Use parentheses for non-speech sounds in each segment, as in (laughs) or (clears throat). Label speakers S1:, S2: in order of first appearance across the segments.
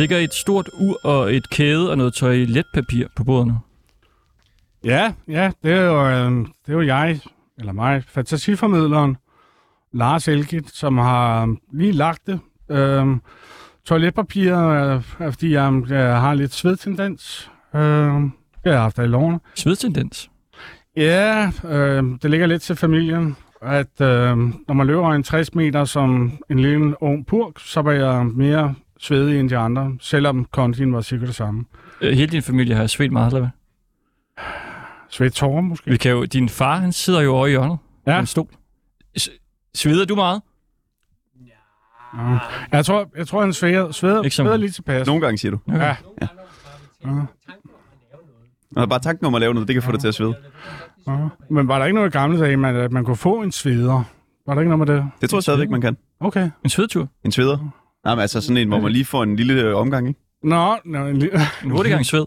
S1: Ligger et stort ur og et kæde og noget toiletpapir på bordet nu.
S2: Ja, ja, det er jo, øh, det er jo jeg, eller mig, fantasiformidleren, Lars Elgit, som har lige lagt det. Øh, toiletpapir, øh, fordi jeg, jeg har lidt svedtendens. Øh, det har jeg haft af i lovene.
S1: Svedtendens.
S2: Ja, øh, det ligger lidt til familien, at øh, når man løber en 60 meter som en lille ung purk, så var jeg mere svedig end de andre, selvom kondien var sikkert det samme.
S1: Øh, Hele din familie har svedt meget, eller hvad?
S2: Svedt tårer måske?
S1: Vi kan jo, din far, han sidder jo over i hjørnet.
S2: Ja.
S1: En stol. S- Sveder du meget?
S2: Ja. Jeg tror, jeg tror han sveder, sveder,
S1: Ikke så
S2: sveder lige tilpas.
S3: Nogle gange siger du.
S2: Ja.
S3: Og bare tanken om at lave noget, det kan få dig til at svede.
S2: Ja. Men var der ikke noget i gamle dage, man, at man kunne få en sveder? Var der ikke noget med det?
S3: Det tror jeg stadigvæk, man kan.
S2: Okay.
S1: En svedtur?
S3: En sveder. Nej, men altså sådan en, hvor man lige får en lille øh, omgang, ikke?
S2: Nå, nå en, li-
S1: En hurtig gang sved?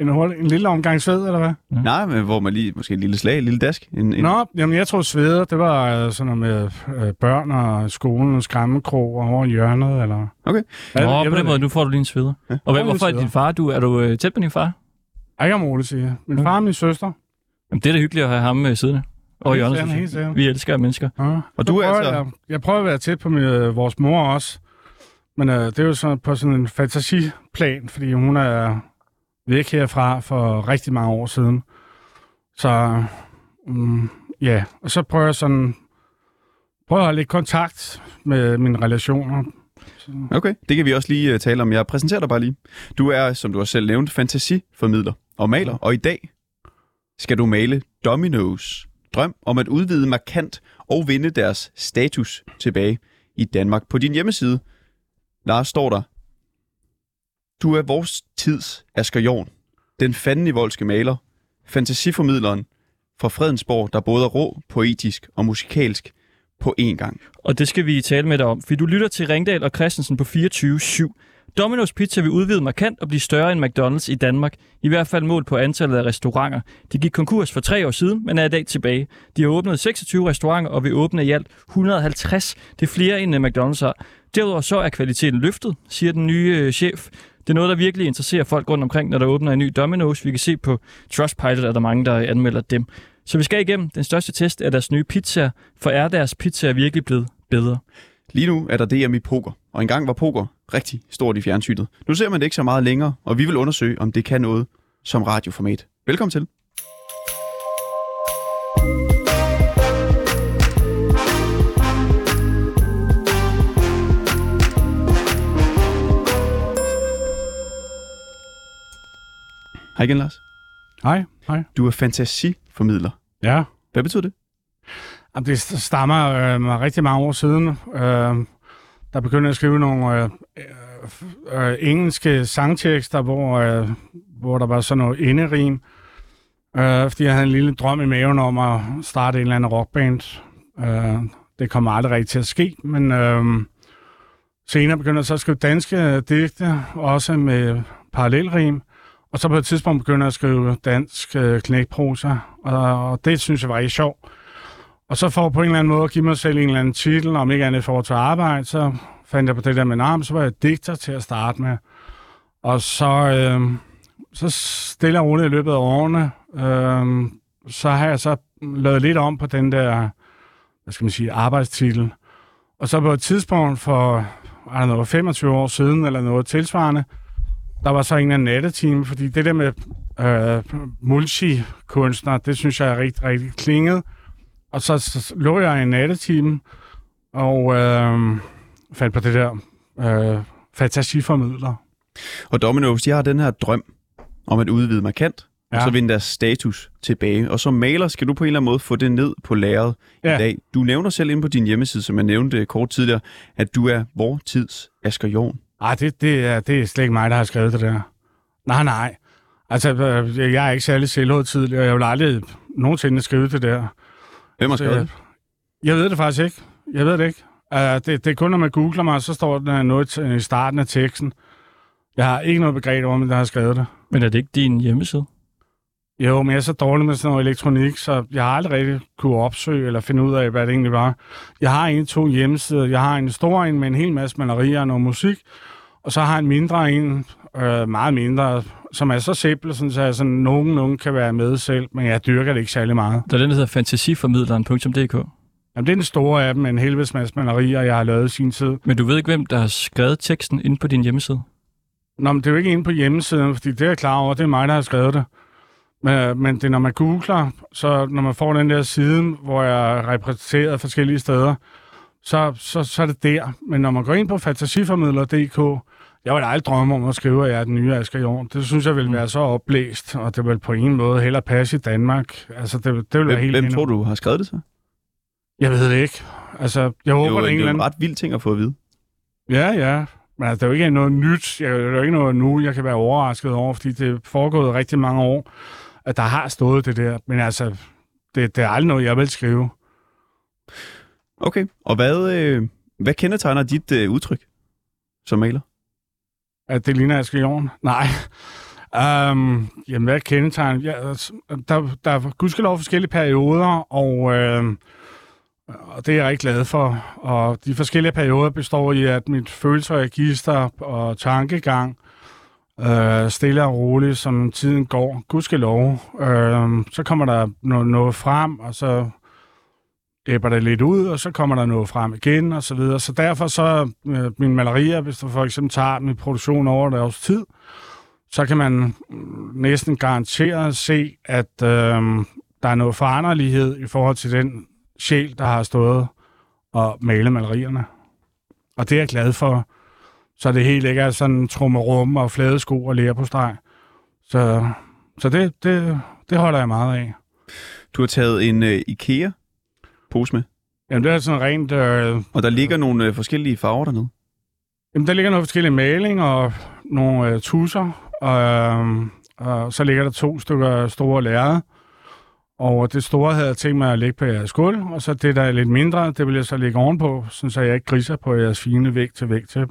S2: en, hurtig, en lille omgang sved, eller hvad?
S1: Ja.
S3: Nej, men hvor man lige, måske en lille slag, en lille dask. En, en,
S2: Nå, jamen jeg tror sveder, det var øh, sådan noget med øh, børn og skolen og skræmmekrog og over i hjørnet, eller...
S3: Okay.
S2: Jeg,
S1: Nå,
S2: jeg,
S1: på
S2: ved
S1: den måde,
S2: det
S1: nu får du din sveder.
S3: Ja.
S1: Og hvad,
S2: Får
S1: hvorfor er din far? Du, er du øh, tæt på din far?
S2: ikke. Ikke om roligt, siger jeg. Min far og min søster.
S1: Jamen, det er da hyggeligt at have ham øh, siddende. Og
S2: Helt sikkert,
S1: jeg.
S2: sikkert.
S1: Vi elsker mennesker.
S2: Ja.
S3: Og du er
S2: prøver
S3: altså-
S2: Jeg, jeg prøver at være tæt på min, øh, vores mor også. Men øh, det er jo så på sådan en fantasiplan, fordi hun er væk herfra for rigtig mange år siden. Så mm, ja, og så prøver jeg sådan prøver at have lidt kontakt med mine relationer.
S3: Okay, det kan vi også lige øh, tale om. Jeg præsenterer dig bare lige. Du er, som du har selv nævnt, fantasiformidler og maler. Og i dag skal du male Domino's drøm om at udvide markant og vinde deres status tilbage i Danmark. På din hjemmeside, Lars, står der, du er vores tids Asger Jorn, den fanden voldske maler, fantasiformidleren fra Fredensborg, der både er rå, poetisk og musikalsk på én gang.
S1: Og det skal vi tale med dig om, for du lytter til Ringdal og Christensen på 24-7. Domino's Pizza vil udvide markant og blive større end McDonald's i Danmark. I hvert fald målt på antallet af restauranter. De gik konkurs for tre år siden, men er i dag tilbage. De har åbnet 26 restauranter og vil åbne i alt 150. Det er flere end øh, McDonald's har. Derudover så er kvaliteten løftet, siger den nye øh, chef. Det er noget, der virkelig interesserer folk rundt omkring, når der åbner en ny Domino's. Vi kan se på Trustpilot, at der er mange, der anmelder dem. Så vi skal igennem den største test af deres nye pizzaer, for er deres pizzaer virkelig blevet bedre?
S3: Lige nu er der DM i poker, og engang var poker rigtig stort i fjernsynet. Nu ser man det ikke så meget længere, og vi vil undersøge, om det kan noget som radioformat. Velkommen til. Hej igen, Lars.
S2: Hej, hej.
S3: Du er fantasiformidler.
S2: Ja,
S3: Hvad betyder det?
S2: Jamen, det stammer øh, rigtig mange år siden. Øh, der begyndte jeg at skrive nogle øh, øh, engelske sangtekster, hvor, øh, hvor der var sådan noget inderim. Øh, fordi jeg havde en lille drøm i maven om at starte en eller anden rockband. Øh, det kommer aldrig rigtig til at ske, men øh, senere begyndte jeg så at skrive danske digte, også med parallelrim. Og så på et tidspunkt begyndte jeg at skrive dansk øh, knækprosa, og, og det synes jeg var rigtig sjovt. Og så for på en eller anden måde at give mig selv en eller anden titel, om ikke andet for at tage arbejde, så fandt jeg på det der med navn, så var jeg digter til at starte med. Og så, øh, så stille og roligt i løbet af årene, øh, så har jeg så lavet lidt om på den der, hvad skal man sige, arbejdstitel. Og så på et tidspunkt for, er noget, 25 år siden, eller noget tilsvarende, der var så en eller nattetime, fordi det der med øh, multikunstner, det synes jeg er rigtig, rigtig klinget. Og så, så lå jeg i en nattetime, og øh, fandt på det der øh, fantasiformidler.
S3: Og Domino's, de har den her drøm om at udvide markant, ja. og så vinde deres status tilbage. Og som maler skal du på en eller anden måde få det ned på lærret ja. I dag. Du nævner selv inde på din hjemmeside, som jeg nævnte kort tidligere, at du er vor tids Asger Jorn.
S2: Ej, det, det, er, det er slet ikke mig, der har skrevet det der. Nej, nej. Altså, øh, jeg er ikke særlig selvhøjtidlig, og jeg vil aldrig nogensinde skrive det der.
S3: Hvem har skrevet det?
S2: Jeg ved det faktisk ikke. Jeg ved det ikke. Uh, det, det er kun, når man googler mig, så står der noget i starten af teksten. Jeg har ikke noget begreb om, der har skrevet det.
S1: Men er det ikke din hjemmeside?
S2: Jo, men jeg er så dårlig med sådan noget elektronik, så jeg har aldrig rigtig kunne opsøge eller finde ud af, hvad det egentlig var. Jeg har en to hjemmesider. Jeg har en stor en med en hel masse malerier og noget musik, Og så har jeg en mindre en, øh, meget mindre, som er så simpel, sådan, så jeg sådan, nogen, nogen kan være med selv, men jeg dyrker det ikke særlig meget.
S1: Der er den, der hedder fantasiformidleren.dk.
S2: Jamen, det er den store af dem, en helvedes masse malerier, jeg har lavet i sin tid.
S1: Men du ved ikke, hvem der har skrevet teksten inde på din hjemmeside?
S2: Nå, men det er jo ikke inde på hjemmesiden, fordi det er jeg klar over, det er mig, der har skrevet det. Men, men det er, når man googler, så når man får den der side, hvor jeg er repræsenteret forskellige steder, så, så, så er det der. Men når man går ind på fantasiformidler.dk, jeg vil aldrig drømme om at skrive, at jeg er den nye Asger Jorn. Det synes jeg vil være så oplæst, og det vil på ingen måde heller passe i Danmark. Altså, det, det vil være
S3: Hvem,
S2: helt
S3: hvem
S2: endnu.
S3: tror du har skrevet det så?
S2: Jeg ved det ikke. Altså, jeg
S3: Det
S2: håber,
S3: er jo,
S2: det er en
S3: det er en ret vild ting at få at vide.
S2: Ja, ja. Men altså, det er jo ikke noget nyt. Jeg, det er jo ikke noget nu, jeg kan være overrasket over, fordi det er foregået rigtig mange år, at der har stået det der. Men altså, det, det er aldrig noget, jeg vil skrive.
S3: Okay, og hvad, øh, hvad kendetegner dit øh, udtryk som maler?
S2: At det ligner Asger Jorn? Nej. Um, jamen, hvad kendetegn? Ja, altså, der, der er gudskelov forskellige perioder, og, øh, og det er jeg rigtig glad for. Og de forskellige perioder består i, at mit følelsesregister og tankegang øh, stille og roligt, som tiden går, gudskelov, øh, så kommer der noget, noget frem, og så æbber det lidt ud, og så kommer der noget frem igen, og så videre. Så derfor så øh, mine malerier, hvis du for eksempel tager min produktion over et års tid, så kan man mm, næsten garanteret se, at øh, der er noget foranderlighed i forhold til den sjæl, der har stået og malet malerierne. Og det er jeg glad for. Så det helt ikke er sådan trummerum og flade sko og lære på streg. Så, så det, det, det holder jeg meget af.
S3: Du har taget en øh, IKEA-pose med,
S2: Jamen, det er sådan rent... Øh,
S3: og der ligger nogle øh, forskellige farver dernede.
S2: Jamen, der ligger nogle forskellige maling og nogle øh, tusser, og, øh, og så ligger der to stykker store lærred. Og det store havde jeg tænkt mig at lægge på jeres gulv, og så det, der er lidt mindre, det vil jeg så lægge ovenpå, så jeg ikke griser på jeres fine væg til væg til.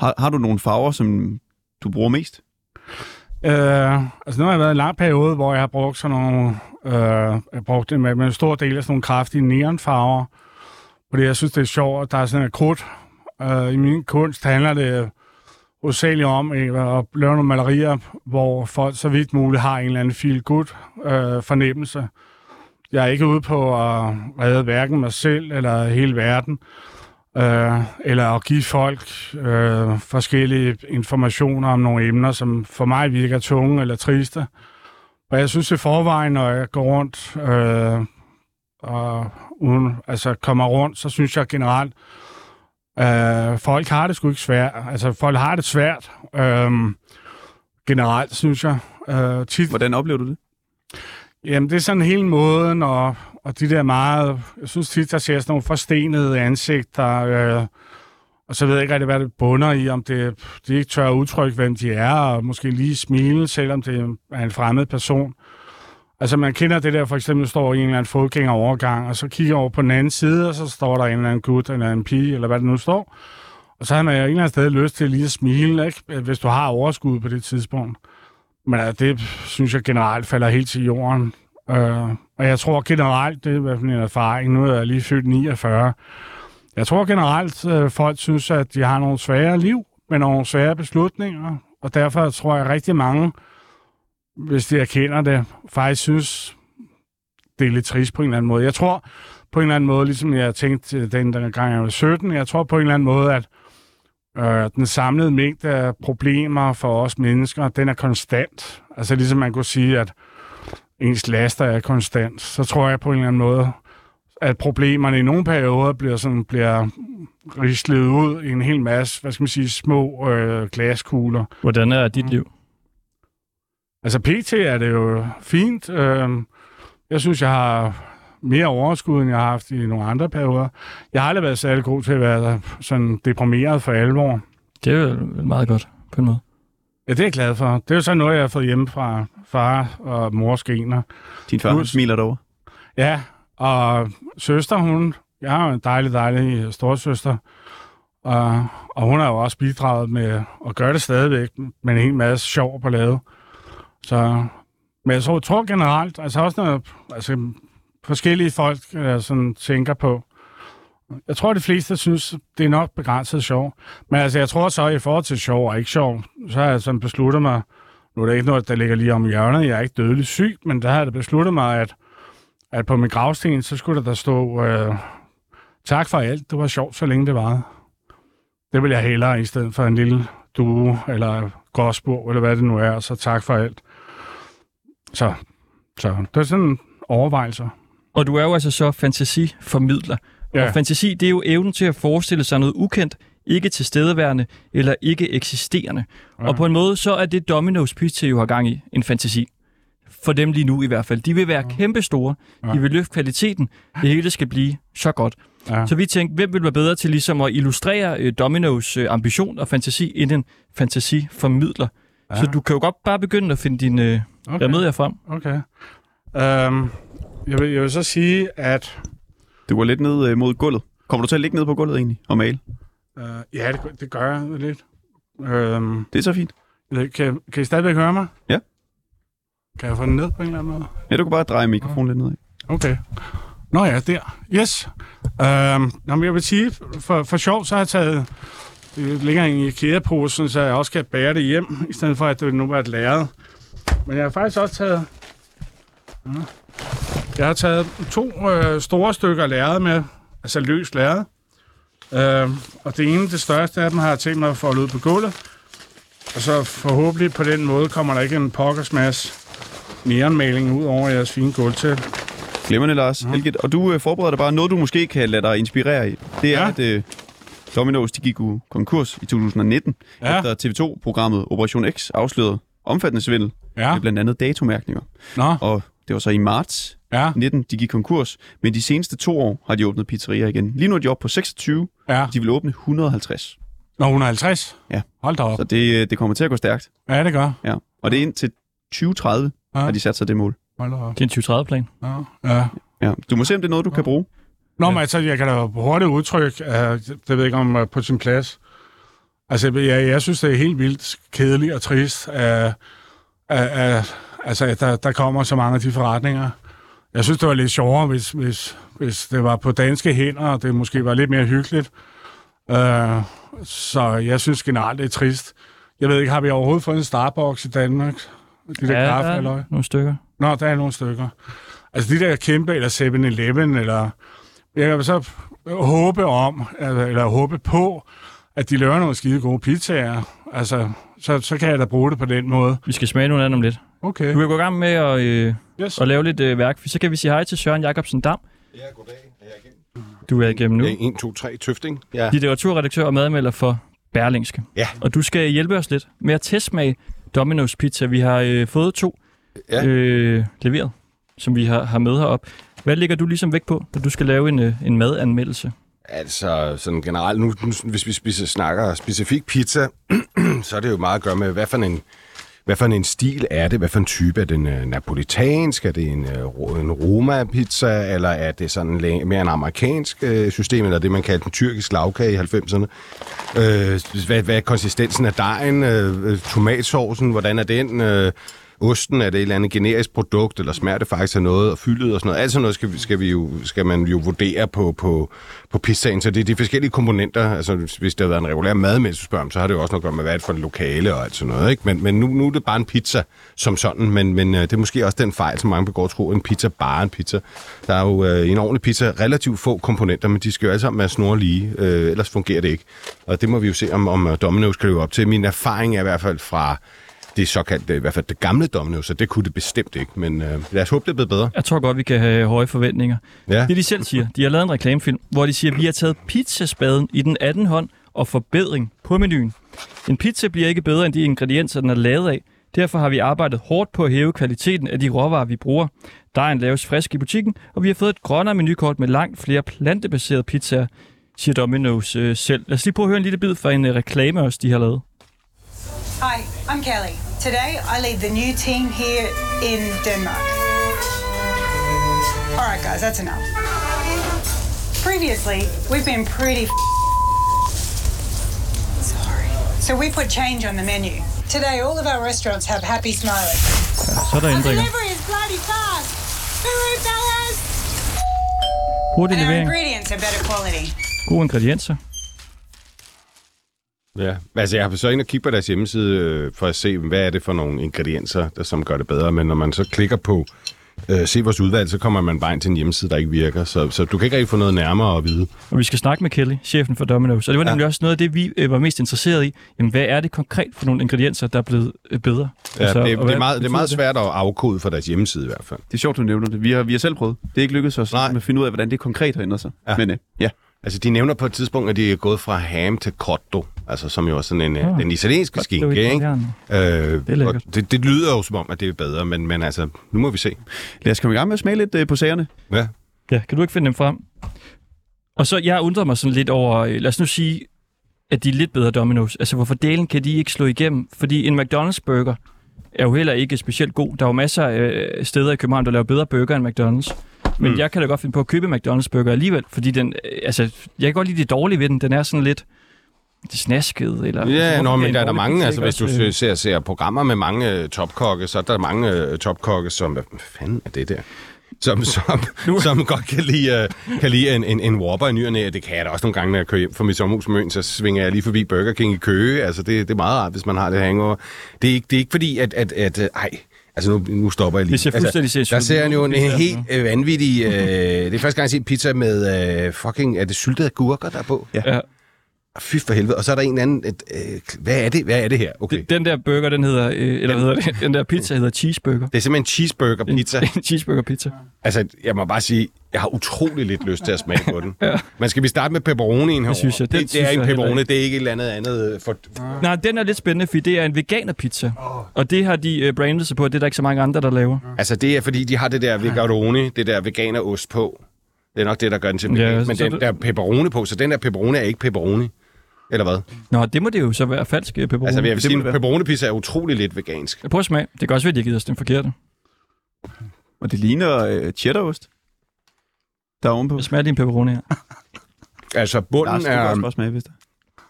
S3: Har, har du nogle farver, som du bruger mest?
S2: Øh, altså nu har jeg været i en lang periode, hvor jeg har brugt sådan nogle, øh, jeg har brugt det med, med en stor del af sådan nogle kraftige neonfarver, fordi jeg synes, det er sjovt, at der er sådan en krudt. Øh, I min kunst handler det hovedsageligt om ikke, at lave nogle malerier, hvor folk så vidt muligt har en eller anden feel good øh. Jeg er ikke ude på at redde hverken mig selv eller hele verden, øh, eller at give folk øh, forskellige informationer om nogle emner, som for mig virker tunge eller triste. Og jeg synes i forvejen, når jeg går rundt øh, og uden, altså kommer rundt, så synes jeg generelt, øh, folk har det sgu ikke svært. Altså folk har det svært. Øh, generelt, synes jeg. Øh, tit,
S3: Hvordan oplever du det?
S2: Jamen, det er sådan hele måden, og, og de der meget... Jeg synes tit, der ser sådan nogle forstenede ansigter, øh, og så ved jeg ikke rigtig, hvad det bunder i, om det, de ikke tør udtrykke, hvem de er, og måske lige smile, selvom det er en fremmed person. Altså, man kender det der, for eksempel står i en eller anden fodgængerovergang, og så kigger over på den anden side, og så står der en eller anden gut, eller en pige, eller hvad det nu står. Og så har man jo en eller anden sted lyst til lige at smile, ikke? Øh, hvis du har overskud på det tidspunkt. Men altså, det synes jeg generelt falder helt til jorden. Øh, og jeg tror generelt, det er i hvert fald en erfaring, nu er jeg lige født 49. Jeg tror generelt, øh, folk synes, at de har nogle svære liv, med nogle svære beslutninger. Og derfor tror jeg rigtig mange, hvis de erkender det, faktisk synes, det er lidt trist på en eller anden måde. Jeg tror på en eller anden måde, ligesom jeg tænkte den, den gang jeg var 17, jeg tror på en eller anden måde, at Øh, den samlede mængde af problemer for os mennesker, den er konstant. Altså ligesom man kunne sige, at ens laster er konstant. Så tror jeg på en eller anden måde, at problemerne i nogle perioder bliver, sådan, bliver rislet ud i en hel masse, hvad skal man sige, små øh, glaskugler.
S1: Hvordan er dit liv?
S2: Altså pt. er det jo fint. Øh, jeg synes, jeg har mere overskud, end jeg har haft i nogle andre perioder. Jeg har aldrig været særlig god til at være sådan deprimeret for alvor.
S1: Det er jo meget godt, på en måde.
S2: Ja, det er jeg glad for. Det er jo så noget, jeg har fået hjemme fra far og mors gener.
S3: Din far
S2: Nu-
S3: smiler derovre.
S2: Ja, og søster, hun... Jeg har en dejlig, dejlig øh, storsøster. Og, og hun har jo også bidraget med at gøre det stadigvæk men en masse sjov på lade. Så, men jeg tror, jeg tror generelt, altså også når altså, forskellige folk øh, sådan tænker på, Jeg tror, de fleste synes, det er nok begrænset sjov. Men altså, jeg tror så, i forhold til sjov og ikke sjov, så har jeg sådan besluttet mig, nu er det ikke noget, der ligger lige om hjørnet, jeg er ikke dødelig syg, men der har jeg besluttet mig, at, at på min gravsten, så skulle der, der stå, øh, tak for alt, det var sjovt, så længe det var. Det vil jeg hellere, i stedet for en lille due, eller gråsbog, eller hvad det nu er, så tak for alt. Så, så det er sådan overvejelser.
S1: Og du er jo altså så fantasiformidler. Ja. Og fantasi, det er jo evnen til at forestille sig noget ukendt, ikke tilstedeværende eller ikke eksisterende. Ja. Og på en måde, så er det Domino's Pizza jo har gang i en fantasi. For dem lige nu i hvert fald. De vil være ja. kæmpe store. Ja. De vil løfte kvaliteten. Det hele skal blive så godt. Ja. Så vi tænkte, hvem vil være bedre til ligesom at illustrere uh, Dominos uh, ambition og fantasi end en fantasiformidler. Ja. Så du kan jo godt bare begynde at finde dine uh, okay. remedier frem.
S2: Okay. Um, jeg, vil, jeg vil så sige, at...
S3: Du går lidt ned uh, mod gulvet. Kommer du til at ligge ned på gulvet egentlig og male?
S2: Uh, ja, det, det gør jeg lidt. Um,
S3: det er så fint.
S2: Kan, kan I stadigvæk høre mig?
S3: Ja.
S2: Kan jeg få den ned på en eller anden måde?
S3: Ja, du kan bare dreje mikrofonen lidt nedad.
S2: Okay. Nå ja, der. Yes. Um, jamen, jeg vil sige, for, for sjov, så har jeg taget... Det ligger i IKEA-posen, så jeg også kan bære det hjem, i stedet for, at det nu var et lærred. Men jeg har faktisk også taget... Ja, jeg har taget to øh, store stykker lærred med, altså løs lærred. Øh, og det ene, det største af dem, har jeg tænkt mig at få ud på gulvet. Og så forhåbentlig på den måde kommer der ikke en pokkers masse neonmaling ud over jeres fine gulvtæt.
S3: Glemmerne, Lars. Ja. Helget. Og du øh, forbereder dig bare noget, du måske kan lade dig inspirere i. Det er, ja. at øh, Domino's de gik jo konkurs i 2019, ja. efter TV2-programmet Operation X afslørede omfattende svindel ja. med blandt andet datomærkninger.
S2: Nå.
S3: Og det var så i marts ja. 19, de gik konkurs. Men de seneste to år har de åbnet pizzerier igen. Lige nu er de oppe på 26. Ja. De vil åbne 150.
S2: Nå, 150?
S3: Ja.
S2: Hold da op.
S3: Så det, det kommer til at gå stærkt.
S2: Ja, det gør.
S3: Ja. Og det er indtil 2030, ja. har de sat sig det mål.
S1: Hold. Det er en 2030-plan.
S2: Ja. ja.
S3: ja. Du må se, om det er noget, du ja. kan bruge.
S2: Nå, ja. men altså, jeg kan da hurtigt udtrykke, uh, det ved jeg ikke om uh, på sin plads. Altså, jeg, jeg synes, det er helt vildt kedeligt og trist, uh, uh, uh, altså, at der, der kommer så mange af de forretninger. Jeg synes, det var lidt sjovere, hvis, hvis, hvis det var på danske hænder, og det måske var lidt mere hyggeligt. Uh, så jeg synes generelt, det er trist. Jeg ved ikke, har vi overhovedet fået en Starbucks i Danmark?
S1: De der ja, kaffe, der er eller? nogle stykker.
S2: Nå, der er nogle stykker. Altså de der kæmpe, eller 7-Eleven, eller... Jeg vil så håbe om, eller håbe på, at de laver nogle skide gode pizzaer. Altså, så, så kan jeg da bruge det på den måde.
S1: Vi skal smage nogle af dem lidt.
S2: Okay.
S1: Du vil gå i gang med at, øh, yes. at lave lidt øh, værk. Så kan vi sige hej til Søren Jacobsen Dam.
S4: Ja, goddag. Er jeg igennem?
S1: Du er igennem nu.
S4: 1, 2, 3, Tøfting.
S1: Ja. Litteraturredaktør og madmelder for Berlingske.
S4: Ja.
S1: Og du skal hjælpe os lidt med at testsmage Domino's Pizza. Vi har øh, fået to ja. øh, leveret, som vi har, har med herop. Hvad ligger du ligesom væk på, når du skal lave en, øh, en madanmeldelse?
S4: Altså, sådan generelt, nu, nu hvis vi spiser, snakker specifik pizza, (clears throat) så er det jo meget at gøre med, hvad for en hvad for en stil er det? Hvad for en type? Er det en øh, napolitansk? Er det en, øh, en Roma-pizza? Eller er det sådan mere en amerikansk øh, system? Eller det, man kaldte en tyrkisk lavkage i 90'erne? Hvad, hvad er konsistensen af dejen? Tomatsovsen, hvordan er den? Osten, er det et eller andet generisk produkt, eller smager det faktisk af noget, og fyldet og sådan noget. Alt sådan noget skal, skal, vi jo, skal man jo vurdere på, på, på pizzaen. Så det er de forskellige komponenter. Altså, hvis det har været en regulær mad, så spørger så har det jo også noget at gøre med, hvad er det for en lokale og alt sådan noget. Ikke? Men, men nu, nu er det bare en pizza som sådan, men, men øh, det er måske også den fejl, som mange begår tro, en pizza bare en pizza. Der er jo øh, en ordentlig pizza relativt få komponenter, men de skal jo alle sammen være snor lige, øh, ellers fungerer det ikke. Og det må vi jo se, om, om øh, Domino's kan leve op til. Min erfaring er i hvert fald fra det såkaldte, i hvert fald det gamle Domino, så det kunne det bestemt ikke. Men øh, lad os håbe, det er blevet bedre.
S1: Jeg tror godt, vi kan have høje forventninger. Ja. Det de selv siger, de har lavet en reklamefilm, hvor de siger, at vi har taget pizzaspaden i den 18 hånd og forbedring på menuen. En pizza bliver ikke bedre end de ingredienser, den er lavet af. Derfor har vi arbejdet hårdt på at hæve kvaliteten af de råvarer, vi bruger. Dejen laves frisk i butikken, og vi har fået et grønnere menukort med langt flere plantebaserede pizzaer, siger Domino's øh, selv. Lad os lige prøve at høre en lille bid fra en øh, reklame også, de har lavet.
S5: Hi, I'm Kelly. Today I lead the new team here in Denmark. All right, guys, that's enough. Previously, we've been pretty sorry. So we put change on the menu. Today, all of our restaurants have happy smiley.
S1: Our
S5: delivery is bloody fast. Hurry, fellas!
S1: Hurtig
S5: and our
S1: levering.
S5: ingredients are better quality.
S1: Gode ingredienser.
S4: Ja, altså jeg har så ind og kigge på deres hjemmeside øh, for at se, hvad er det for nogle ingredienser, der som gør det bedre. Men når man så klikker på øh, se vores udvalg, så kommer man bare ind til en hjemmeside, der ikke virker. Så, så du kan ikke rigtig få noget nærmere at vide.
S1: Og vi skal snakke med Kelly, chefen for Domino's. Og det var nemlig også noget af det, vi øh, var mest interesseret i. Jamen, hvad er det konkret for nogle ingredienser, der er blevet øh, bedre?
S4: Ja, altså, det, det, er meget, det er meget svært at afkode for deres hjemmeside i hvert fald.
S3: Det er sjovt, du nævner det. Vi har, vi har selv prøvet. Det er ikke lykkedes os
S4: Nej.
S3: at finde ud af, hvordan det konkret har ændret sig.
S4: Ja.
S3: Men øh, ja,
S4: Altså, de nævner på et tidspunkt, at de er gået fra ham til cotto, altså som jo er sådan en,
S1: Ah.
S4: ah, den italienske skinke, ikke? Øh,
S1: Det er
S4: det, det lyder jo som om, at det er bedre, men, men altså, nu må vi se.
S3: lad os komme i gang med at smage lidt øh, på sagerne.
S4: Ja.
S1: Ja, kan du ikke finde dem frem? Og så, jeg undrer mig sådan lidt over, øh, lad os nu sige, at de er lidt bedre Domino's. Altså, hvorfor delen kan de ikke slå igennem? Fordi en McDonald's burger er jo heller ikke specielt god. Der er jo masser af øh, steder i København, der laver bedre burger end McDonald's. Men
S4: Mm.
S1: jeg kan da godt finde på at købe McDonald's burger alligevel, fordi den, øh, altså, jeg kan godt lide det dårlige ved den. Den er sådan lidt snasket, eller...
S4: Ja,
S1: altså,
S4: nå, men
S1: en
S4: der er der mange, altså hvis du
S1: øh,
S4: ser, ser programmer med mange øh, topkokke, så er der mange øh, topkokke, som, hvad fanden er det der? Som, (laughs) som, som godt kan lide, uh, kan lide en, en, en Whopper i ny og næ. Det kan jeg da også nogle gange, når jeg kører hjem fra mit sommerhus med Møn, så svinger jeg lige forbi Burger King i Køge. Altså, det, det er meget rart, hvis man har det hangover. Det er ikke, det er ikke fordi, at, at, at ej, altså nu, nu stopper jeg lige.
S1: Det ser fuldstændig
S4: altså, Der ser han jo en, helt øh, vanvittig... Øh, det er første gang, jeg ser pizza med øh, fucking... Er det syltede gurker, der er på?
S1: Ja.
S4: Fy for helvede. Og så er der en anden... Et, øh, hvad er det? Hvad er det her? Okay.
S1: Den der burger, den hedder, øh, eller hvad hedder det, den der pizza hedder cheeseburger.
S4: Det er simpelthen en cheeseburger pizza.
S1: En cheeseburger pizza.
S4: Altså, jeg må bare sige, jeg har utrolig lidt lyst til at smage på den. (laughs) ja. Men skal vi starte med pepperonien herovre?
S1: synes jeg. Den
S4: det, det er en pepperoni, det er ikke et eller andet andet øh, for...
S1: Nej, den er lidt spændende, fordi det er en veganerpizza. Og det har de uh, brandet sig på, det er der ikke så mange andre, der laver.
S4: Altså, det er fordi, de har det der veganeroni, det der veganerost på. Det er nok det, der gør den til
S1: Ja,
S4: vegan. Men
S1: så
S4: den,
S1: det-
S4: der er pepperoni på, så den der pepperoni er ikke pepperoni. Eller hvad?
S1: Nå, det må det jo så være falsk øh, pepperoni.
S4: Altså, jeg vil sige,
S3: være.
S4: pepperoni-pizza er utrolig lidt vegansk.
S1: Prøv at smage. Det kan også være, at de har givet os den forkerte.
S3: Og det ligner øh, cheddarost. Der er ovenpå.
S1: Jeg smager lige en pepperoni her. (laughs)
S4: Altså, bunden
S3: Lars, du kan også
S4: er,
S3: bare smage, hvis det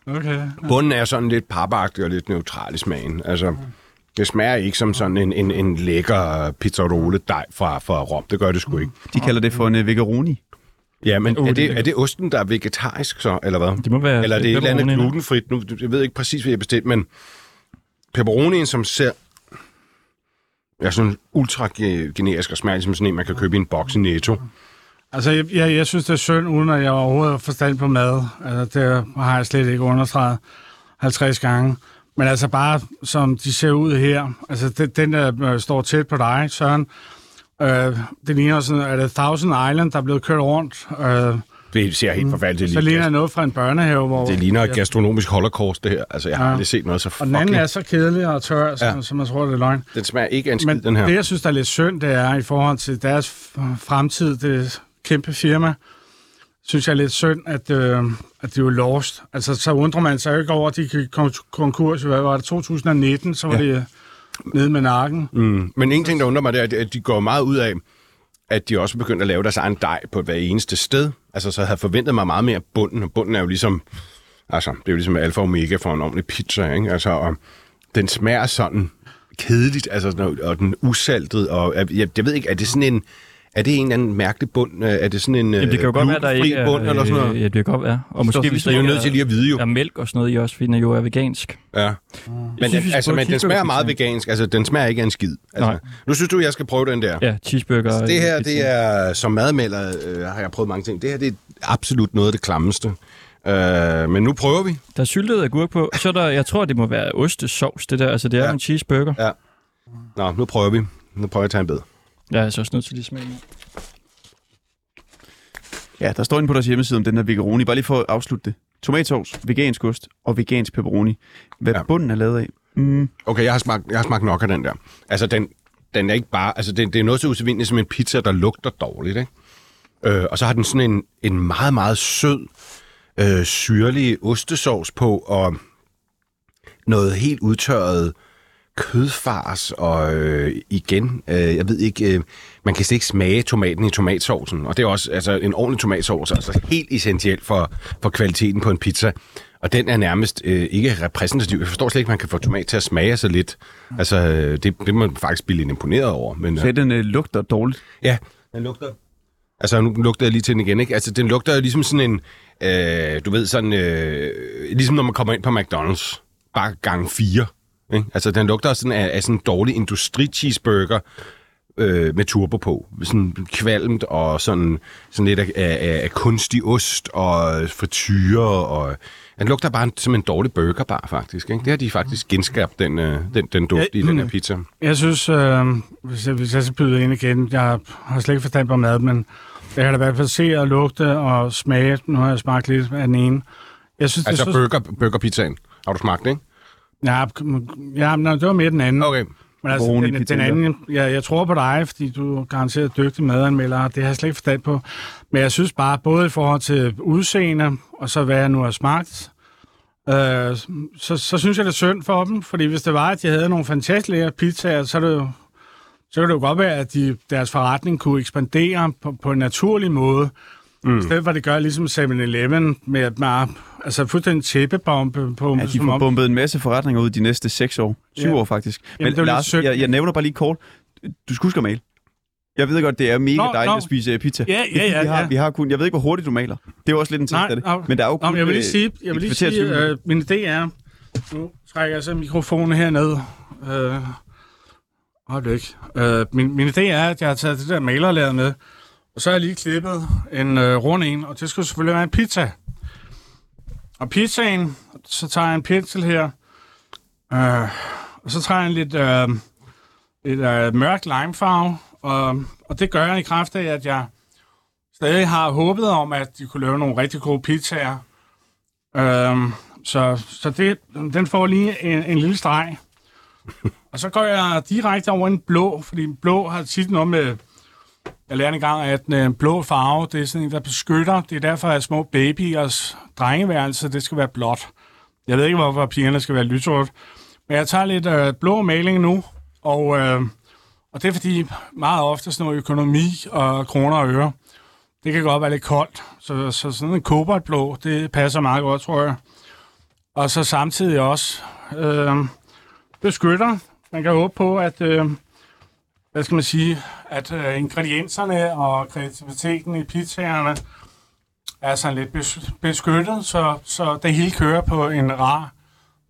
S2: Okay.
S4: bunden er sådan lidt papagtig og lidt neutral i smagen. Altså, det smager ikke som sådan en, en, en lækker pizzarole dej fra, fra Rom. Det gør det sgu ikke.
S3: De kalder det for en øh, vegaroni.
S4: Ja, men er,
S1: det er
S4: det, osten, der er vegetarisk så, eller hvad?
S1: Det må være
S4: Eller er det et eller andet glutenfrit? Nu, jeg ved ikke præcis, hvad jeg bestilt, men pepperonien, som ser er sådan ultra ge- generisk og smager ligesom sådan en, man kan købe i en boks i Netto.
S2: Altså, jeg, jeg, jeg synes, det er synd, uden at jeg overhovedet har forstand på mad. Altså, det har jeg slet ikke understreget 50 gange. Men altså bare, som de ser ud her, altså det, den, der øh, står tæt på dig, Søren, øh, det ligner sådan, er det Thousand Island, der er blevet kørt rundt. Øh,
S4: Det ser helt forfærdeligt
S2: så
S4: ud.
S2: ligner det noget fra en børnehave, hvor...
S4: Det ligner et gastronomisk holocaust, det her. Altså, jeg har
S2: Ja.
S4: aldrig set noget så
S2: Og den anden
S4: fucking...
S2: er så kedelig og tør, som,
S4: Ja.
S2: som man tror, det er løgn.
S4: Den smager ikke en skid,
S2: Men
S4: den her.
S2: det, jeg synes, der er lidt synd, det er i forhold til deres fremtid, det et kæmpe firma, synes jeg er lidt synd, at, øh, at de er jo lost. Altså, så undrer man sig jo ikke over, at de kon- konkurs. Hvad var det? 2019, så var ja. det nede med nakken.
S4: Mm. Men en ting, der undrer mig, det er, at de går meget ud af, at de også begynder at lave deres egen dej på hver eneste sted. Altså, så havde jeg forventet mig meget mere bunden, og bunden er jo ligesom, altså, det er jo ligesom alfa og omega for en ordentlig pizza, ikke? Altså, og den smager sådan kedeligt, altså, og den usaltet, og jeg, jeg ved ikke, er det sådan en, er det en eller anden mærkelig bund? Er det sådan en
S1: Jamen, det kan jo
S4: øh,
S1: godt være, der ikke er...
S4: bund, eller sådan noget?
S1: øh, Ja, det kan godt være. Og måske
S3: står-
S1: hvis
S4: Så er jo nødt til lige at vide jo.
S1: Der er mælk og sådan noget i også, fordi den er jo er vegansk.
S4: Ja.
S1: Jeg
S4: Men,
S1: synes,
S4: altså, men den smager meget vegansk. Altså, den smager ikke af en skid. Altså,
S1: Nej.
S4: nu synes du, jeg skal prøve den der.
S1: Ja, cheeseburger.
S4: Altså, det her, det er, som madmelder, øh, har jeg prøvet mange ting. Det her, det er absolut noget af det klammeste. Øh, men nu prøver vi.
S1: Der er syltet agurk på. Så er der, jeg tror, det må være ostesovs, det der. Altså, det er
S4: Ja.
S1: en cheeseburger.
S4: Ja. Nå, nu prøver vi. Nu prøver jeg at tage en bid.
S1: Jeg er altså også nødt til lige at smage.
S3: Ja, der står inde på deres hjemmeside om den her vegaroni. Bare lige for at afslutte det. Tomatsovs, vegansk ost og vegansk pepperoni. Hvad
S4: Ja.
S3: ja. bunden er lavet af? Mm,
S4: Okay, jeg har smagt, jeg har smagt nok af den der. Altså, den, den er ikke bare... Altså, det, det er noget så usædvanligt som en pizza, der lugter dårligt, ikke? Øh, og så har den sådan en, en meget, meget sød, øh, syrlig ostesovs på, og noget helt udtørret kødfars, og øh, igen, øh, jeg ved ikke, øh, man kan slet ikke smage tomaten i tomatsovsen, og det er også altså, en ordentlig tomatsovs, altså helt essentielt for, for kvaliteten på en pizza. Og den er nærmest øh, ikke repræsentativ. Jeg forstår slet ikke, at man kan få tomat til at smage så lidt. Altså, øh, det, det må man faktisk blive lidt imponeret over. Men,
S3: så
S4: øh,
S3: den øh, lugter dårligt.
S4: ja, den lugter, Altså, nu lugter jeg lige til den igen, ikke? Altså, den lugter jo ligesom sådan en, øh, du ved, sådan, øh, ligesom når man kommer ind på McDonald's, bare gang fire. Ikke? Altså, den lugter sådan af, af sådan en dårlig industri-cheeseburger øh, med turbo på. Sådan kvalmt og sådan, sådan lidt af, af, af kunstig ost og frityre og... Den lugter bare som en dårlig burger bare, faktisk. Ikke? Det har de faktisk genskabt, den, øh, den, den duft
S2: Ja,
S4: i den her
S2: mm.
S4: pizza.
S2: Jeg synes, øh, hvis, jeg, hvis jeg skal byde ind igen, jeg har slet ikke forstand på mad, men jeg kan da i hvert fald se og lugte og smage. Nu har jeg smagt lidt af den ene. Jeg synes,
S4: Altså burger, burgerpizzaen. Har du smagt det, ikke?
S2: Ja, ja, nej, det var mere den anden.
S4: Okay.
S2: Men altså,
S3: Bruni
S2: den, den anden, ja, jeg tror på dig, fordi du er garanteret dygtig madanmelder, det har jeg slet ikke forstand på. Men jeg synes bare, både i forhold til udseende, og så hvad jeg nu har smagt, øh, så, så synes jeg, det er synd for dem, fordi hvis det var, at de havde nogle fantastisk lækre pizzaer, så er det jo så kan det jo godt være, at de, deres forretning kunne ekspandere på, på en naturlig måde. Mm. I stedet for, at det gør ligesom 7-Eleven med at man, altså fuldstændig tæppebombe på,
S3: Ja, de får
S2: om,
S3: bumpet en masse forretninger ud de næste seks år. Syv
S2: Ja.
S3: år faktisk. Men
S2: Jamen,
S3: Lars, jeg, jeg nævner bare lige kort. Du skal huske male. Jeg ved godt, det er mega
S2: Nå,
S3: dejligt
S2: nå.
S3: at spise øh, pizza.
S2: Ja, ja, ja,
S3: vi, har,
S2: ja.
S3: vi har kun... Jeg ved ikke, hvor hurtigt du maler. Det er også lidt en
S2: Nej,
S3: af det.
S2: nå.
S3: Men der er jo
S2: Nå,
S3: kun...
S2: men jeg vil lige
S3: øh,
S2: sige, jeg vil lige sige øh, min idé er, nu trækker jeg så mikrofonen herned. Øh, øjeblik. Øh, min, min idé er, at jeg har taget det der malerlaget med, og så har jeg lige klippet en øh, rund en, og det skulle selvfølgelig være en pizza. Og pizzaen, så tager jeg en pensel her, øh, og så tager jeg en lidt, øh, lidt øh, mørk limefarve, og, og det gør jeg i kraft af, at jeg stadig har håbet om, at de kunne lave nogle rigtig gode pizzaer. Øh, så så det, den får lige en, en lille streg. Og så går jeg direkte over en blå, fordi blå har tit noget med... Jeg lærte engang, at en blå farve, det er sådan en, der beskytter. Det er derfor, at små babyers drengeværelse, det skal være blåt. Jeg ved ikke, hvorfor pigerne skal være lyserødt. Men jeg tager lidt øh, blå maling nu, og, øh, og det er fordi meget ofte sådan noget økonomi og kroner og øre, det kan godt være lidt koldt. Så, så sådan en kobaltblå, det passer meget godt, tror jeg. Og så samtidig også øh, beskytter. Man kan håbe på, at, øh, hvad skal man sige, at øh, ingredienserne og kreativiteten i pizzaerne er sådan lidt bes- beskyttet, så, så det hele kører på en rar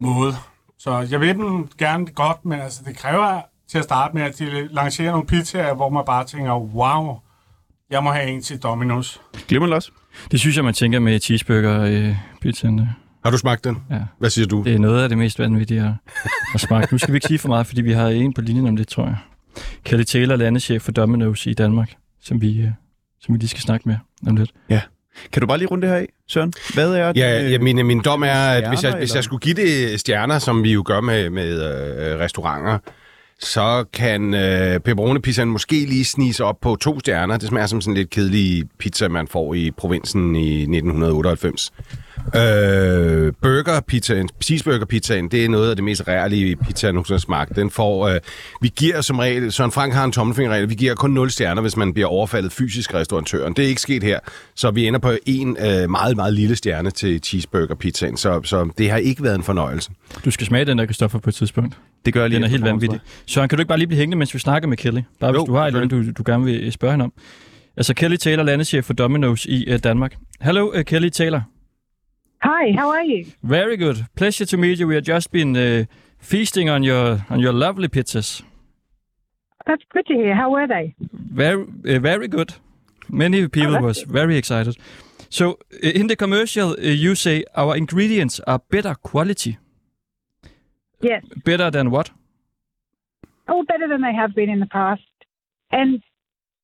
S2: måde. Så jeg vil dem gerne godt, men altså, det kræver til at starte med, at de lancerer nogle pizzaer, hvor man bare tænker, wow, jeg må have en til Domino's.
S3: Glemmer det også.
S1: Det synes jeg, man tænker med cheeseburger øh, pizzaen.
S4: Har du smagt den?
S1: Ja.
S4: Hvad siger du?
S1: Det er noget af det mest vanvittige at smage. Nu skal vi ikke sige for meget, fordi vi har en på linjen om det, tror jeg. Kelly Taylor, landeschef for Domino's i Danmark, som vi, øh, som vi lige skal snakke med om lidt.
S3: Kan du bare lige runde det her af, Søren? Hvad er det?
S4: Ja, ja min, min dom er, at hvis jeg, hvis jeg skulle give det stjerner, som vi jo gør med, med øh, restauranter, så kan øh, pepperoni-pizzaen måske lige snige sig op på to stjerner. Det smager som sådan en lidt kedelig pizza, man får i provinsen i 1998. Øh, burger-pizzaen, cheeseburger-pizzaen, det er noget af det mest rærlige pizza, jeg nogensinde smagt. Den får, øh, vi giver som regel, Søren Frank har en tommelfingerregel, vi giver kun 0 stjerner, hvis man bliver overfaldet fysisk af restauratøren. Det er ikke sket her, så vi ender på en øh, meget, meget lille stjerne til cheeseburger-pizzaen, så, så det har ikke været en fornøjelse.
S1: Du skal smage den der, Kristoffer, på et tidspunkt.
S3: Det gør jeg lige
S1: Den er helt vanvittig. Søren, kan du ikke bare lige blive hængende, mens vi snakker med Kelly? Bare hvis
S4: Jo,
S1: du har et eller andet, du, du gerne vil spørge hende om. Altså, Kelly Taylor, landeschef for Domino's i uh, Danmark. Hello, uh, Kelly Taylor.
S6: Hi, how are you?
S1: Very good. Pleasure to meet you. We have just been uh, feasting on your on your lovely pizzas.
S6: That's good to hear. How were they?
S1: Very, uh, very good. Many people
S6: that's
S1: was very excited. So, uh, in the commercial, uh, you say our ingredients are better quality.
S6: Yes.
S1: Better than what?
S6: Oh, better than they have been in the past. And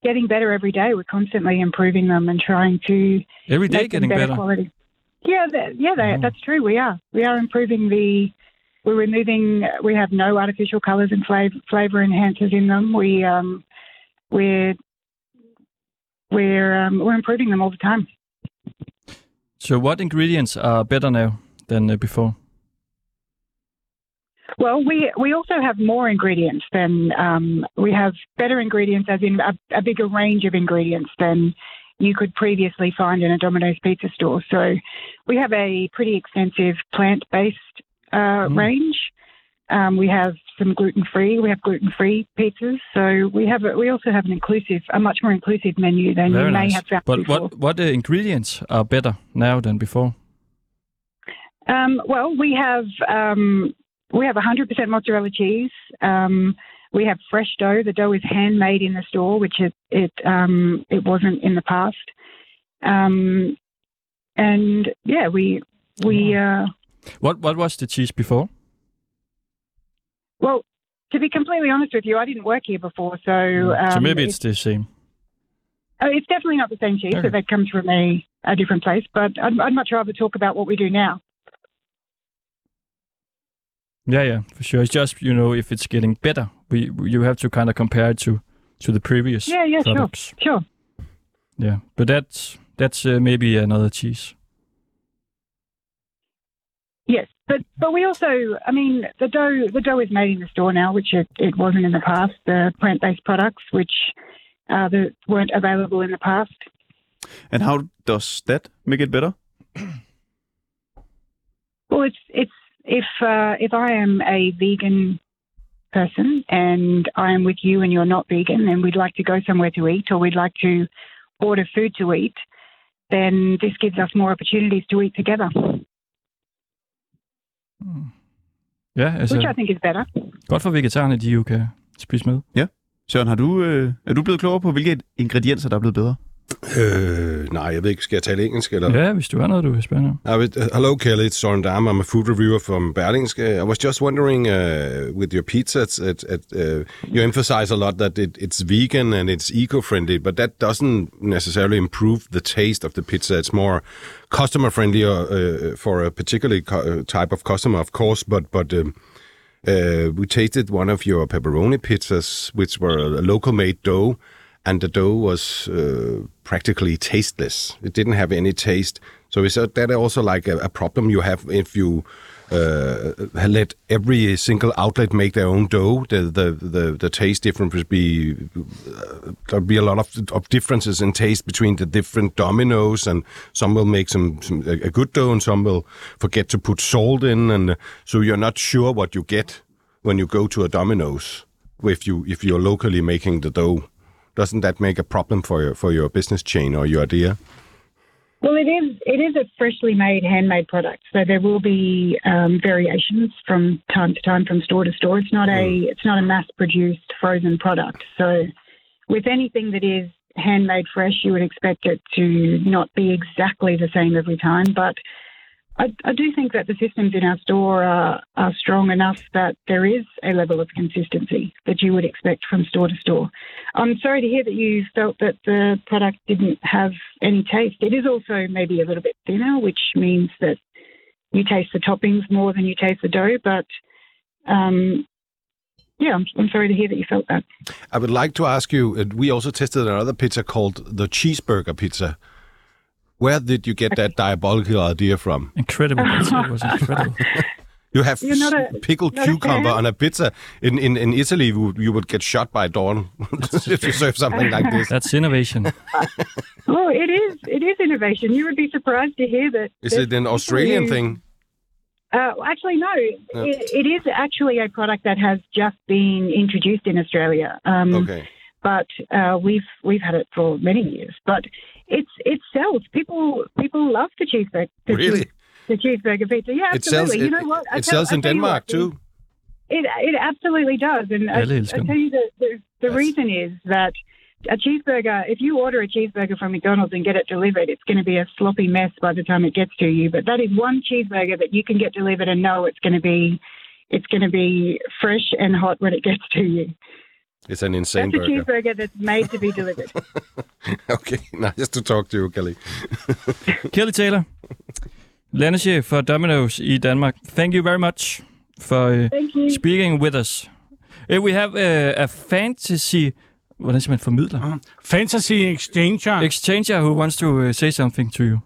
S6: getting better every day. We're constantly improving them and trying to
S1: Every day getting
S6: better,
S1: better.
S6: quality. Yeah, that, yeah, they,
S1: Oh.
S6: that's true. We are. We are improving the. We're removing. We have no artificial colours and flavor, flavor enhancers in them. We um, we're we're um, we're improving them all the time.
S1: So, what ingredients are better now than uh, before?
S6: Well, we we also have more ingredients than um, we have better ingredients, as in a, a bigger range of ingredients than you could previously find in a Domino's pizza store. So we have a pretty extensive plant-based uh,
S1: Mm.
S6: range. Um, we have some gluten free. We have gluten free pizzas. So we have a, we also have an inclusive, a much more inclusive menu than
S1: Very
S6: you may have found
S1: But
S6: before.
S1: what what uh, ingredients are better now than before?
S6: Um, well, we have um, we have 100% mozzarella cheese. Um, we have fresh dough. The dough is handmade in the store, which it it um, it wasn't in the past. Um, and yeah, we we uh,
S1: What what was the cheese before?
S6: well, to be completely honest with you, I didn't work here before, so um,
S1: so maybe it's the same.
S6: oh, it's definitely not the same cheese.
S1: Okay.
S6: If it comes from a, a different place, but I'd, I'd much rather talk about what we do now.
S1: Yeah, yeah, for sure. It's just you know if it's getting better, we you have to kind of compare it to to the previous
S6: Yeah, yeah, sure,
S1: products.
S6: sure.
S1: Yeah, but that's that's uh, maybe another cheese.
S6: Yes, but but we also, I mean, the dough the dough is made in the store now, which it, it wasn't in the past. The plant based products, which uh, that weren't available in the past.
S3: And how does that make it better?
S6: Well, it's it's if uh, if I am a vegan person and I am with you and you're not vegan and we'd like to go somewhere to eat or we'd like to order food to eat, then this gives us more opportunities to eat together,
S1: Ja, altså
S6: which I think is better.
S1: godt for vegetarerne, de jo kan spise med.
S3: Søren, har du, øh, er du blevet klogere på, hvilke ingredienser, der er blevet bedre?
S4: Øh, nej, jeg ved ikke, skal jeg tale engelsk? Eller?
S1: Ja, hvis du har noget, du vil spørge om.
S4: Uh, hello, Kelly. It's Soren Dam. I'm a food reviewer from Berlingske. I was just wondering, uh, with your pizza, it's, it, it, uh, you emphasize a lot that it, it's vegan and it's eco-friendly, but that doesn't necessarily improve the taste of the pizza. It's more customer-friendly uh, for a particular uh, type of customer, of course. But but um, uh, we tasted one of your pepperoni pizzas, which were a local-made dough, and the dough was uh, practically tasteless. It didn't have any taste. So is that also like a, a problem you have if you uh, let every single outlet make their own dough? The the the, the taste difference would be uh, there'll be a lot of, of differences in taste between the different dominoes, and some will make some, some a a good dough, and some will forget to put salt in, and uh, so you're not sure what you get when you go to a Domino's if you if you're locally making the dough. Doesn't that make a problem for your for your business chain or your idea?
S6: Well, it is it is a freshly made handmade product, so there will be um, variations from time to time from store to store. It's not a it's not a mass produced frozen product. So, with anything that is handmade fresh, you would expect it to not be exactly the same every time. But I, I do think that the systems in our store are, are strong enough that there is a level of consistency that you would expect from store to store. I'm sorry to hear that you felt that the product didn't have any taste. It is also maybe a little bit thinner, which means that you taste the toppings more than you taste the dough. But um, yeah, I'm, I'm sorry to hear that you felt that.
S4: I would like to ask you. Uh, we also tested another pizza called the cheeseburger pizza. Where did you get that diabolical idea from?
S1: Incredible. It was incredible. (laughs)
S4: You have
S6: You're not a-
S4: pickled
S6: not a
S4: cucumber on a pizza. In, in, in Italy, you would, you would get shot by dawn (laughs) if you serve something like this.
S1: That's innovation. (laughs)
S6: Oh, it is. It is innovation. You would be surprised to hear that.
S4: Is it an Australian
S6: who-
S4: thing?
S6: Uh, actually, no. It, it is actually a product that has just been introduced in Australia. Um,
S4: Okay.
S6: But uh, we've we've had it for many years. But it's it sells. People people love the cheeseburger. The
S4: Really?
S6: cheese- the cheeseburger pizza. Yeah,
S4: It sells.
S6: absolutely.
S4: It,
S6: you know what? I
S4: it
S6: tell-
S4: sells in Denmark
S6: what,
S4: too.
S6: It it absolutely does, and I,
S1: Alle
S6: I tell you the the, the
S4: That's-
S6: reason is that a cheeseburger. If you order a cheeseburger from McDonald's and get it delivered, it's going to be a sloppy mess by the time it gets to you. But that is one cheeseburger that you can get delivered and know it's going to be it's going to be fresh and hot when it gets to you.
S4: It's an insane
S6: That's a
S4: burger.
S6: cheeseburger that's made to be delivered. (laughs)
S4: Okay, nice to talk to you, Kelly. (laughs)
S1: Kelly Taylor, landeschef for Domino's i Danmark. Thank you very much for uh, speaking with us. Uh, we have uh, a fantasy... Hvordan siger man formidler?
S2: Fantasy Exchanger.
S1: Exchanger who wants to uh, say something to you.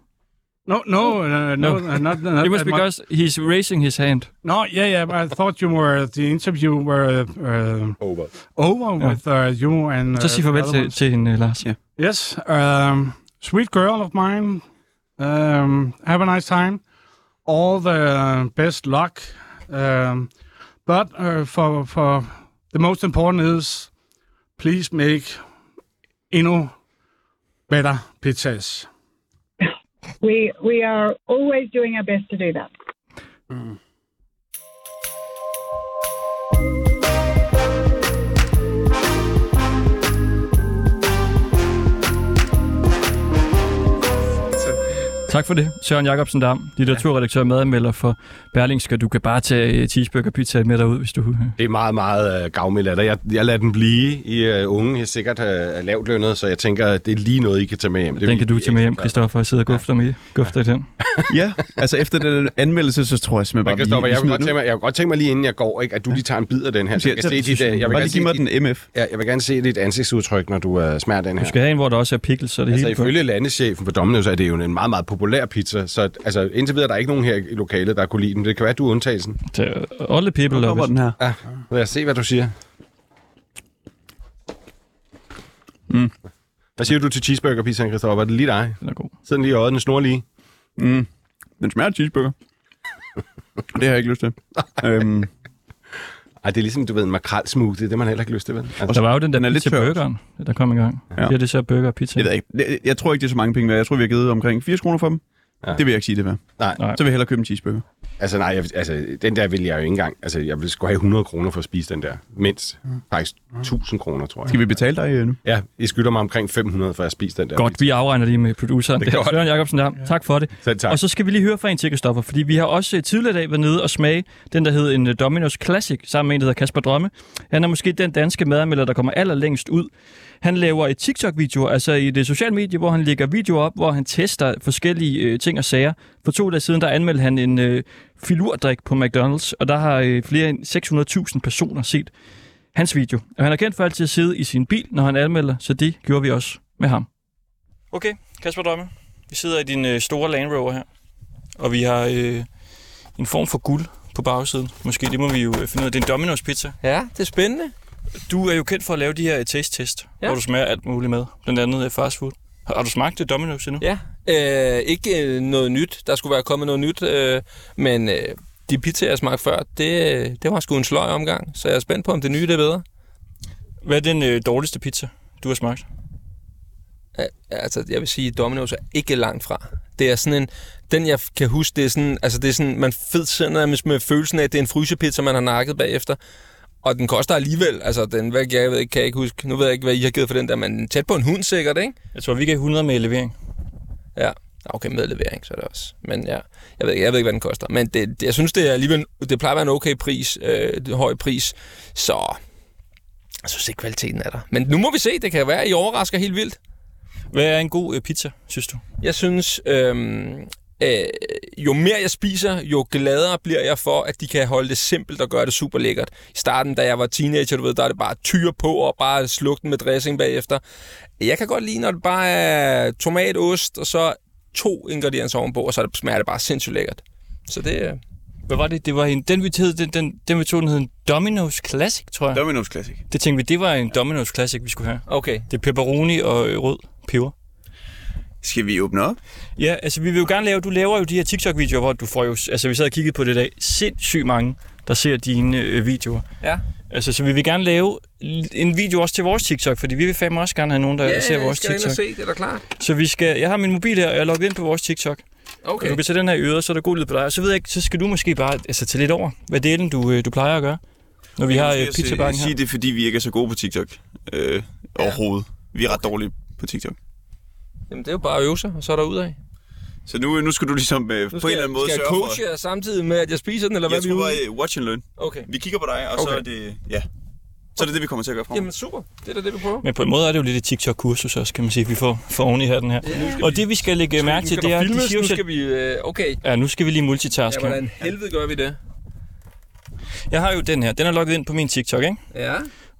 S2: No, no, uh, no,
S1: No.
S2: uh, not, not (laughs)
S1: It was
S2: that much.
S1: because he's raising his hand.
S2: No, yeah, yeah. But I thought you were the interview were uh,
S4: Over.
S2: over with uh, you and. Uh,
S1: Så sig
S2: the
S1: farvel
S2: other
S1: til,
S2: ones.
S1: til hende, Lars.
S3: Ja.
S2: Yes, um, sweet girl of mine. Um, have a nice time. All the best luck. Um, But uh, for, for the most important is, please make endnu better pizzas.
S6: We we are always doing our best to do that. Hmm.
S1: Tak for det, Søren Jacobsen Dam, litteraturredaktør og medanmelder for Berlingske. Du kan bare tage cheeseburger pizza med derud, hvis du...
S4: Det er meget, meget øh, gavmildt af dig. Jeg, jeg lader den blive i øh, unge. Jeg er sikkert øh, lavt lønnet, så jeg tænker, at det er lige noget, I kan tage med hjem. Det
S1: Den kan du tage med hjem, Kristoffer, og sidde og gufte med. Gufte i den. (laughs)
S3: Ja, altså efter den anmeldelse, så tror jeg simpelthen bare,
S4: jeg,
S3: smider
S4: godt tænke mig, jeg kunne godt tænke mig lige inden jeg går, ikke, at du lige tager en bid af den her. Så jeg, kan se dit, øh, jeg, vil
S3: Bare lige give
S4: se
S3: mig den MF.
S4: ja, jeg vil gerne se dit ansigtsudtryk, når du uh, smager den her.
S1: Du skal have en, hvor der også er pickles, så det
S4: Altså
S1: hele
S4: ifølge landechefen for Domino's er det jo en meget, meget populær pizza, så altså, indtil videre er der ikke nogen her i lokalet, der kunne lide den. Det kan være, du er undtagelsen.
S1: Så, All the people
S3: Nu
S1: love
S3: kommer den her.
S4: Ja, lad os se, hvad du siger.
S3: Mm.
S4: Hvad siger du til cheeseburger-pizzaen, Christoffer? Er det lige dig?
S1: Den er god.
S4: Sidder den lige i øjet, den snor lige?
S3: Mm. Den smager af cheeseburger. det har jeg ikke lyst til. (laughs) øhm,
S4: Ej, det er ligesom, du ved, en makrelsmoothie. Det har man heller ikke lyst til, vel? Altså,
S1: Der var jo den der
S3: Den er
S1: pizza burgeren, der kom i gang.
S3: Ja.
S1: Det er det så burger og pizza.
S3: jeg ved ikke. Jeg, jeg tror ikke, det er så mange penge værd. Jeg tror, vi har givet omkring 80 kroner for dem.
S4: Ja.
S3: Det vil jeg ikke sige, det var.
S4: nej,
S1: Nej.
S3: Så vil jeg hellere købe en cheeseburger.
S4: Altså, nej jeg, altså, den der vil jeg jo ikke engang... Altså, jeg vil sgu have 100 kroner for at spise den der. Mindst. Faktisk 1000 kroner, tror jeg.
S3: Skal vi betale dig øh, nu?
S4: Ja, I skylder mig omkring 500 for at spise den der.
S1: Godt, vi afregner lige med produceren.
S4: Det er.
S1: Søren Jacobsen der. Tak for det.
S4: Selv tak.
S1: Og så skal vi lige høre fra en til, Kristoffer, fordi vi har også øh, tidligere i dag været nede og smage den, der hed en øh, Domino's Classic, sammen med en, der hedder Kasper Drømme. Han er måske den danske madanmelder, der kommer allerlængst ud. Han laver et TikTok-video, altså i det sociale medie, hvor han lægger videoer op, hvor han tester forskellige øh, ting og sager. For to dage siden, der anmeldte han en øh, filurdrik på McDonald's, og der har øh, flere end 600.000 personer set hans video. Og han er kendt for altid at sidde i sin bil, når han anmelder, så det gjorde vi også med ham. Okay, Kasper Drømme. Vi sidder i din øh, store Land Rover her, og vi har øh, en form for guld på bagsiden. Måske det må vi jo øh, finde ud af. Det er en Domino's pizza.
S7: Ja, det er spændende.
S1: Du er jo kendt for at lave de her taste-test,
S7: Ja.
S1: hvor du smager alt muligt med. Blandt andet øh, fast food. Har, du smagt det Domino's endnu?
S7: Ja, øh, ikke øh, noget nyt. Der skulle være kommet noget nyt, øh, men øh, de pizzaer, jeg smagte før, det, øh, det var sgu en sløj omgang. Så jeg er spændt på, om det nye det er bedre.
S1: Hvad er den øh, dårligste pizza, du har smagt?
S7: Ja, altså, jeg vil sige, at Domino's er ikke langt fra. Det er sådan en... Den, jeg kan huske, det er sådan... Altså, det er sådan... Man fed sådan med, med følelsen af, at det er en frysepizza, man har nakket bagefter. Og den koster alligevel... Altså, den, hvad, jeg ved ikke, kan jeg ikke huske... Nu ved jeg ikke, hvad I har givet for den der, men tæt på en hund sikkert, ikke?
S1: Jeg tror, vi gav 100 med levering.
S7: Ja, okay, med levering, så er det også. Men ja, jeg ved, ikke, jeg ved ikke, hvad den koster. Men det, det, jeg synes, det er alligevel, det plejer at være en okay pris, øh, er høj pris. Så jeg synes ikke, kvaliteten er der. Men nu må vi se, det kan være, at I overrasker helt vildt.
S1: Hvad er en god øh, pizza, synes du?
S7: Jeg synes, øhm, øh, jo mere jeg spiser, jo gladere bliver jeg for, at de kan holde det simpelt og gøre det super lækkert. I starten, da jeg var teenager, du ved, der er det bare tyre på og bare slukke den med dressing bagefter. Jeg kan godt lide, når det bare er tomat, ost og så to ingredienser ovenpå, og så smager det bare sindssygt lækkert. Så det er...
S1: Hvad var det? Det var en, den, vi hed, den, den, den vi tog, den hed en Domino's Classic, tror jeg.
S3: Domino's Classic.
S1: Det tænkte vi, det var en Domino's Classic, vi skulle have.
S7: Okay.
S1: Det er pepperoni og øh, rød peber.
S3: Skal vi åbne op?
S1: Ja, altså vi vil jo gerne lave, du laver jo de her TikTok-videoer, hvor du får jo, altså vi sad og kiggede på det i dag, sindssygt mange, der ser dine øh, videoer.
S7: Ja.
S1: Altså, så vi vil gerne lave en video også til vores TikTok, fordi vi vil fandme også gerne have nogen, der
S7: Ja,
S1: ser vores
S7: skal jeg ind og
S1: TikTok.
S7: se, det er da klart.
S1: Så vi skal, jeg har min mobil her, og jeg er logget ind på vores TikTok. Okay.
S7: Okay.
S1: Du kan tage den her øret, så er der god lyd på dig. Og så ved jeg ikke, så skal du måske bare altså, tage lidt over, hvad delen du, øh, du plejer at gøre. Når vi har øh, pizzabakken her.
S3: sige det, er, fordi vi ikke er så gode på TikTok. Øh, overhovedet. Vi er ret dårlige på TikTok.
S7: Jamen, det er jo bare at øve sig, og så er der ud af.
S3: Så nu, nu skal du ligesom øh, på en eller anden måde
S7: skal jeg
S3: sørge for...
S7: coache jer samtidig med, at jeg spiser den, eller hvad
S3: Jeg
S7: vi
S3: tror
S7: er
S3: bare, watch and learn.
S7: Okay.
S3: Vi kigger på dig, og så
S7: Okay.
S3: er det... Ja. Så er det det, vi kommer til at gøre fremover.
S7: Jamen super, det er da det, vi prøver.
S1: Men på en måde er det jo lidt et TikTok-kursus også, kan man sige, vi får, får oven i hatten her. Og det vi skal lægge mærke til, det er, at de siger
S7: nu skal vi... Øh, okay.
S1: Ja, nu skal vi lige
S7: Ja,
S1: multitaske. her.
S7: hvordan helvede gør vi det?
S1: Jeg har jo den her. Den er logget ind på min TikTok, ikke?
S7: Ja.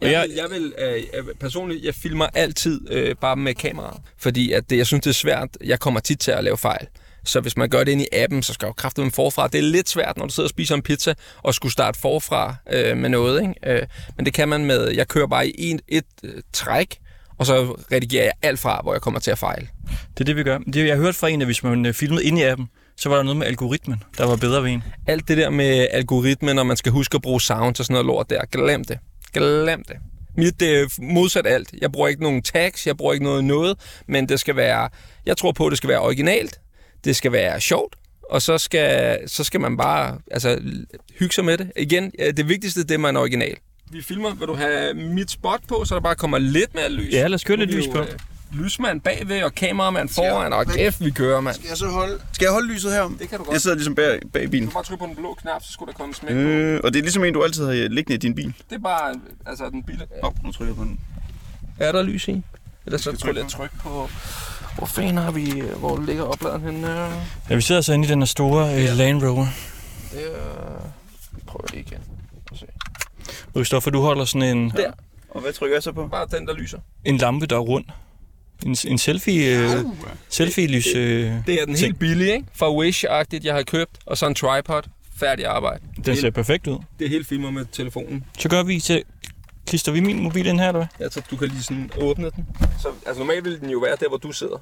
S7: Jeg,
S1: jeg-
S7: vil, jeg vil øh, personligt, jeg filmer altid øh, bare med kamera, fordi at det, jeg synes, det er svært. Jeg kommer tit til at lave fejl. Så hvis man gør det ind i appen, så skal jo kræfte dem forfra. Det er lidt svært, når du sidder og spiser en pizza, og skulle starte forfra øh, med noget. Ikke? Øh, men det kan man med, jeg kører bare i en, et øh, træk, og så redigerer jeg alt fra, hvor jeg kommer til at fejle.
S1: Det er det, vi gør. Det, jeg har hørt fra en, at hvis man øh, filmede ind i appen, Så var der noget med algoritmen, der var bedre ved en.
S7: Alt det der med algoritmen, og man skal huske at bruge sound og sådan noget lort der. Glem det. Glem det. Mit er modsat alt. Jeg bruger ikke nogen tags, jeg bruger ikke noget noget, men det skal være, jeg tror på, at det skal være originalt, det skal være sjovt, og så skal, så skal man bare altså, hygge sig med det. Igen, ja, det vigtigste, det er, man er original. Vi filmer, vil du have mit spot på, så der bare kommer lidt mere lys.
S1: Ja, lad os køre lidt lys på.
S7: jo, øh, Lysmand bagved og kameramand foran, og kæft, vi kører, mand.
S3: Skal jeg så holde, skal jeg holde lyset her?
S7: Det kan du godt.
S3: Jeg sidder ligesom bag, bag bilen.
S7: Du bare trykke på den blå knap, så skulle der komme smæk på.
S3: Øh, og det er ligesom en, du altid har liggende i din bil.
S7: Det er bare, altså den bil.
S3: Åh, oh, nu trykker jeg på den.
S7: Er der lys i? Eller så
S3: Skal
S7: skulle
S3: jeg
S7: jeg trykke på... Hvor fanden har vi... Hvor ligger opladeren henne?
S1: Ja, vi sidder så inde i den her store øh, Land Rover.
S7: Det er... Vi prøver det igen. Lad os se.
S1: Christoffer, du holder sådan en,
S7: Der.
S3: Og hvad trykker jeg så på?
S7: Bare den, der lyser.
S1: en lampe, der er rund. En, en selfie, øh, selfie-lys. Øh,
S7: Det er den
S1: Ting.
S7: helt billige, ikke? Fra Wish-agtigt, jeg har købt. Og så en tripod. Færdig arbejde.
S1: den ser perfekt ud.
S7: Det er helt filmet med telefonen.
S1: Så gør vi til... Klister vi min mobil ind her, eller hvad?
S7: Ja, så du kan lige sådan åbne den. Så, altså normalt ville den jo være der, hvor du sidder.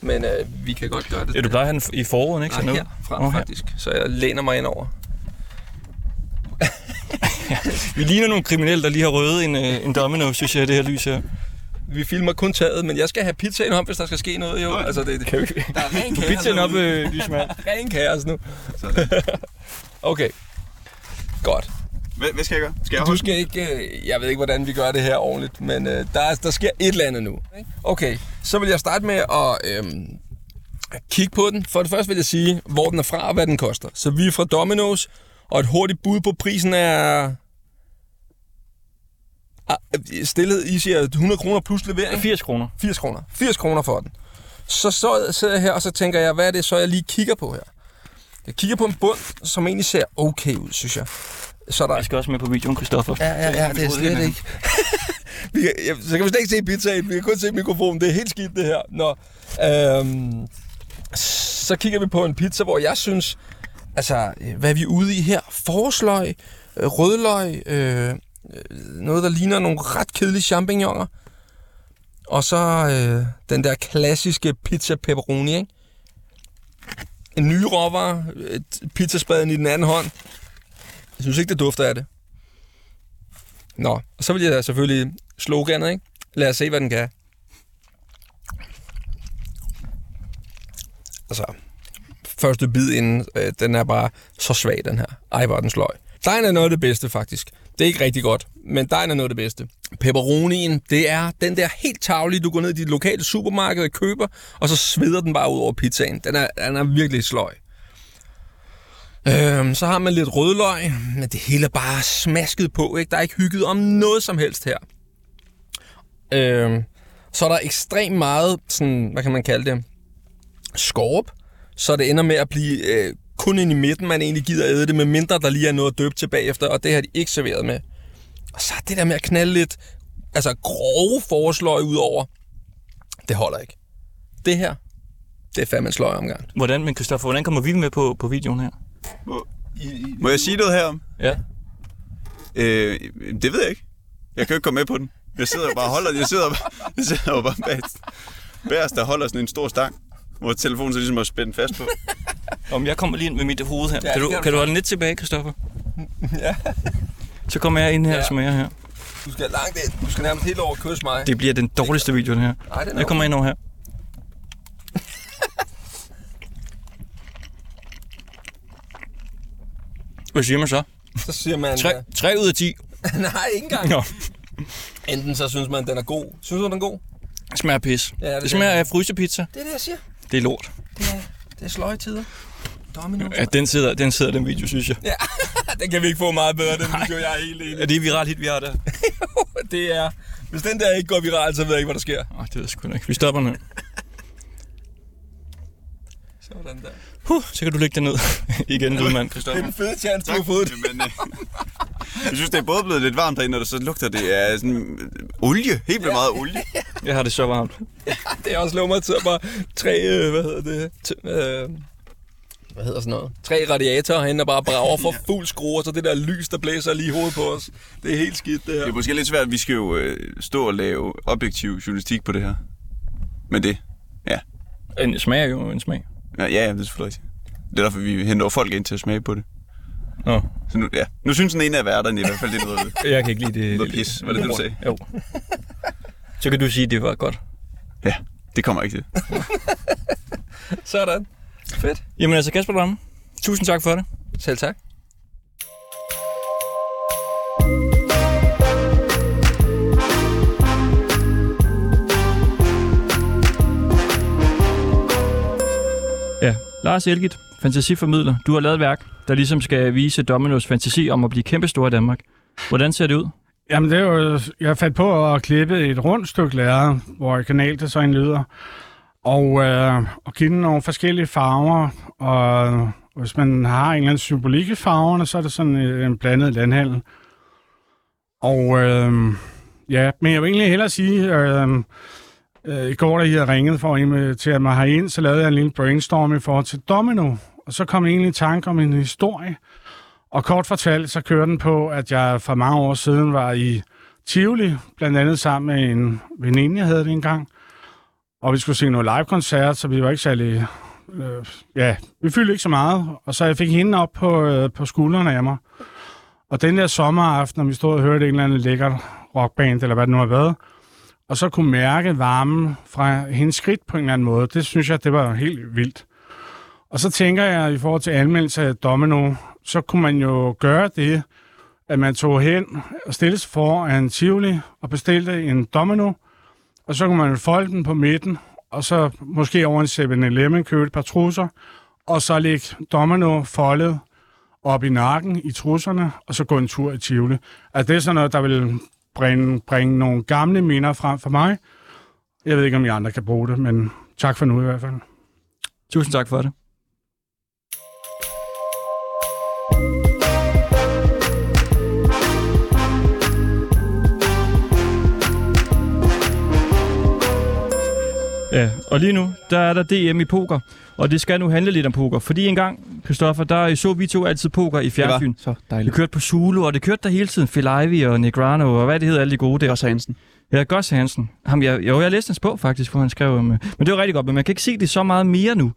S7: Men øh, vi kan godt gøre det.
S1: Ja, du plejer at have den i forruden, ikke?
S7: Nej,
S1: Sådan
S7: her
S1: noget.
S7: frem
S1: Åh, her.
S7: faktisk. Så jeg læner mig ind over. (laughs)
S1: Vi ligner nogle kriminelle, der lige har røvet en, øh, en domino, synes jeg, det her lys her.
S7: Vi filmer kun taget, men jeg skal have pizzaen om, hvis der skal ske noget, jo. Altså, det,
S1: Kan vi... (laughs)
S7: der er ren kaos.
S1: Pizzaen op, øh, lysmand. (laughs)
S7: Ren kaos nu. okay. Godt.
S3: Hvad, hvad skal jeg gøre? Skal jeg
S7: Du
S3: holde
S7: skal ikke... øh, Jeg ved ikke, hvordan vi gør det her ordentligt, men øh, der, er- der sker et eller andet nu. Okay, så vil jeg starte med at øhm, kigge på den. For det første vil jeg sige, hvor den er fra og hvad den koster. Så vi er fra Domino's, og et hurtigt bud på prisen er... Ah, Stillet, I siger 100 kroner plus levering.
S1: 80 kroner.
S7: 80 kroner. 80 kroner for den. Så, så sidder jeg her, og så tænker jeg, hvad er det så, jeg lige kigger på her? Jeg kigger på en bund, som egentlig ser okay ud, synes jeg. Så er der
S1: Jeg skal også med på videoen, Christoffer.
S7: Ja, ja, ja, det er slet ikke. (laughs) vi kan, ja, så kan vi slet ikke se pizzaen, vi kan kun se mikrofonen. Det er helt skidt, det her. Nå, øhm, så kigger vi på en pizza, hvor jeg synes, altså, hvad er vi ude i her? Forsløg, øh, rødløg, øh, øh, noget, der ligner nogle ret kedelige champignoner. Og så øh, den der klassiske pizza pepperoni, ikke? En ny råvarer, pizzaspaden i den anden hånd. Jeg synes ikke, det dufter af det. Nå, og så vil jeg selvfølgelig sloganet, ikke? Lad os se, hvad den kan. Altså, første bid inden, øh, den er bare så svag, den her. Ej, hvor den sløj. Dejen er noget af det bedste, faktisk. Det er ikke rigtig godt, men dejen er noget af det bedste. Pepperonien, det er den der helt tavlige, du går ned i dit lokale supermarked og køber, og så sveder den bare ud over pizzaen. Den er, den er virkelig sløj. Øhm, så har man lidt rødløg, men det hele er bare smasket på. Ikke? Der er ikke hygget om noget som helst her. Øhm, så er der ekstremt meget, sådan, hvad kan man kalde det, skorp, så det ender med at blive øh, kun ind i midten, man egentlig gider æde det, med mindre der lige er noget døbt tilbage efter, og det har de ikke serveret med. Og så er det der med at knalde lidt, altså grove forsløg ud over, det holder ikke. Det her, det er fandme en sløj omgang.
S1: Hvordan, men Christoffer, hvordan kommer vi med på, på videoen her?
S3: Må jeg sige noget herom?
S1: Ja.
S3: Øh, det ved jeg ikke. Jeg kan jo ikke komme med på den. Jeg sidder jo bare og holder Jeg sidder, jeg sidder jo bare bag, bag os, der holder sådan en stor stang, hvor telefonen så ligesom er spændt fast på.
S1: Om jeg kommer lige ind med mit hoved her.
S7: Ja,
S1: kan,
S7: det
S1: du,
S7: kan du
S1: holde lidt tilbage, Christoffer? (laughs)
S7: Ja.
S1: Så kommer jeg ind her
S7: Ja.
S1: som jeg er her.
S7: Du skal langt ind. Du skal nærmest helt over kysse mig.
S1: Det bliver den dårligste video, den her.
S7: Ej, den er
S1: Jeg kommer ind over her. Hvad siger man så?
S7: Så siger man...
S1: 3, 3 ud af 10.
S7: øh, (laughs) Nej, ikke engang.
S1: Nå,
S7: Enten så synes man, den er god. Synes du, den er god?
S1: det smager pis.
S7: Ja, det er
S1: det smager af frysepizza.
S7: Det er det, jeg siger.
S1: Det er lort.
S7: Det er, det er sløje tider. Domino.
S1: Ja, den sidder, den sidder den video, synes jeg.
S7: Ja, (laughs) den kan vi ikke få meget bedre, den video. Jeg er helt enig.
S1: Er det et viralt hit, vi har der? (laughs)
S7: Det er... Hvis den der ikke går viral, så ved jeg ikke, hvad der sker.
S1: Åh, det ved jeg sgu ikke. Vi stopper nu.
S7: Sådan der.
S1: Huh, så kan du lægge den ned. (laughs) Igen, lydmand,
S7: Det er den fede chance, du har fået.
S3: Men, øh, jeg synes, det er både blevet lidt varmt derinde, og så lugter det af sådan øh, olie. Helt vildt meget olie.
S1: Jeg har det så varmt.
S7: Det er også lov mig til at bare tre, øh, hvad hedder det, t- øh, hvad hedder sådan noget? Tre radiatorer herinde, der bare brager for (laughs) fuld skrue, og så det der lys, der blæser lige i hovedet på os. Det er helt skidt, det her.
S3: Det er måske lidt svært, vi skal jo øh, stå og lave objektiv journalistik på det her. Men det, ja.
S1: En smag er jo en smag.
S3: Ja, ja, ja, det er selvfølgelig rigtigt. Det er derfor, vi henter folk ind til at smage på det.
S7: Nå.
S3: Så nu, ja. nu synes den ene af værterne i hvert fald, det er (laughs) noget,
S7: Jeg kan ikke lide det.
S3: noget pis. Var det det, du sagde?
S7: Jo. Så kan du sige, at det var godt.
S3: Ja, det kommer ikke til. (laughs)
S7: Sådan. Fedt.
S1: Jamen altså, Kasper Dramme, tusind tak for det.
S7: Selv tak.
S1: Ja, Lars Elgit, fantasiformidler. Du har lavet et værk, der ligesom skal vise Dominos fantasi om at blive kæmpestor i Danmark. Hvordan ser det ud?
S2: Jamen, det er jo, jeg fandt på at klippe et rundt stykke lærer, hvor kanaldesign lyder, og, øh, og give den nogle forskellige farver, og hvis man har en eller anden symbolik i farverne, så er det sådan øh, en blandet landhandel. Og øh, ja, men jeg vil egentlig hellere sige, øh, øh, i går, da I havde ringet for at invitere mig herind, så lavede jeg en lille brainstorm i forhold til Domino, og så kom jeg egentlig i tanke om en historie, og kort fortalt, så kører den på, at jeg for mange år siden var i Tivoli, blandt andet sammen med en veninde, jeg havde det engang. Og vi skulle se noget live-koncert, så vi var ikke særlig... Øh, ja, vi fyldte ikke så meget. Og så jeg fik hende op på, øh, på skuldrene af mig. Og den der sommeraften, når vi stod og hørte en eller anden lækker rockband, eller hvad det nu har været, og så kunne mærke varmen fra hendes skridt på en eller anden måde, det synes jeg, det var helt vildt. Og så tænker jeg, i forhold til anmeldelse af Domino, så kunne man jo gøre det, at man tog hen og stillede sig foran Tivoli og bestilte en Domino, og så kunne man folde den på midten, og så måske over en 7-Eleven købe et par trusser, og så lægge Domino foldet op i nakken i trusserne, og så gå en tur i Tivoli. Altså det er sådan noget, der vil bringe, bringe nogle gamle minder frem for mig. Jeg ved ikke, om I andre kan bruge det, men tak for nu i hvert fald.
S1: Tusind tak for det. Ja, og lige nu, der er der DM i poker, og det skal nu handle lidt om poker. Fordi engang, Christoffer, der så vi to altid poker i fjernsyn.
S3: så
S1: Det
S3: dejligt.
S1: kørte på Zulu, og det kørte der hele tiden. Phil Ivey og Negrano, og hvad det hedder, alle de gode der.
S3: Også Hansen.
S1: Ja, Gus Hansen. Ham, jeg, jo, jeg læste hans bog faktisk, hvor han skrev om... øh, Men det var rigtig godt, men man kan ikke se det så meget mere nu.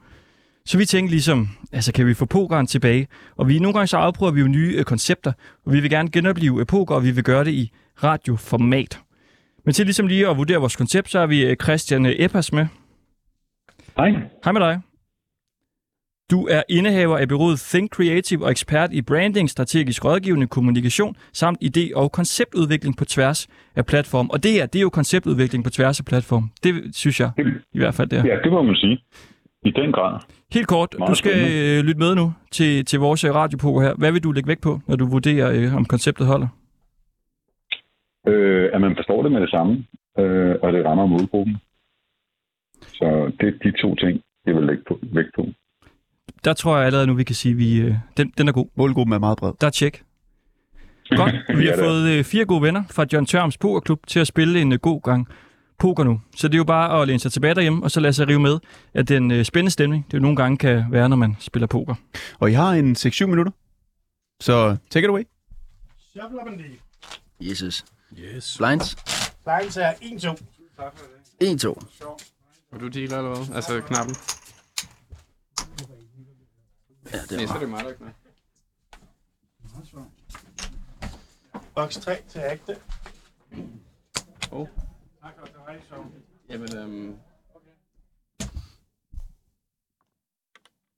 S1: Så vi tænkte ligesom, altså kan vi få pokeren tilbage? Og vi nogle gange så afprøver vi jo nye øh, koncepter, og vi vil gerne genopleve øh, poker, og vi vil gøre det i radioformat. Men til ligesom lige at vurdere vores koncept, så har vi øh, Christian øh, Eppas med.
S8: Hej.
S1: Hej med dig. Du er indehaver af bureauet Think Creative og ekspert i branding, strategisk rådgivning, kommunikation samt idé- og konceptudvikling på tværs af platform. Og det her, det er jo konceptudvikling på tværs af platform. Det synes jeg i hvert fald, det er.
S8: Ja, det må man sige. I den grad.
S1: Helt kort,
S8: Meget
S1: du skal
S8: spændende.
S1: øh, lytte med nu til, til vores øh, radiopoker her. Hvad vil du lægge vægt på, når du vurderer, øh, om konceptet holder?
S8: Øh, at man forstår det med det samme, øh, og det rammer målgruppen. Så det er de to ting, jeg vil lægge på, vægt på.
S1: Der tror jeg allerede nu, vi kan sige, at vi, øh, den, den er god.
S3: Målgruppen er meget bred.
S1: Der er tjek. Godt. (laughs) Vi
S8: Ja,
S1: har
S8: er.
S1: fået øh, fire gode venner fra John Tørms Pokerklub til at spille en øh, god gang poker nu. Så det er jo bare at læne sig tilbage derhjemme, og så lade sig rive med, at den øh, spændende stemning, det jo nogle gange kan være, når man spiller poker.
S3: Og I har en 6-7 minutter. Så take it away.
S9: Jesus. Yes. Blinds.
S2: Blinds er 1-2.
S9: 1-2.
S10: Og du dealer eller hvad? Altså knappen?
S9: Ja, det er
S10: så er det mig, der knap.
S2: Boks 3 til ægte.
S10: Oh. Jamen, øhm...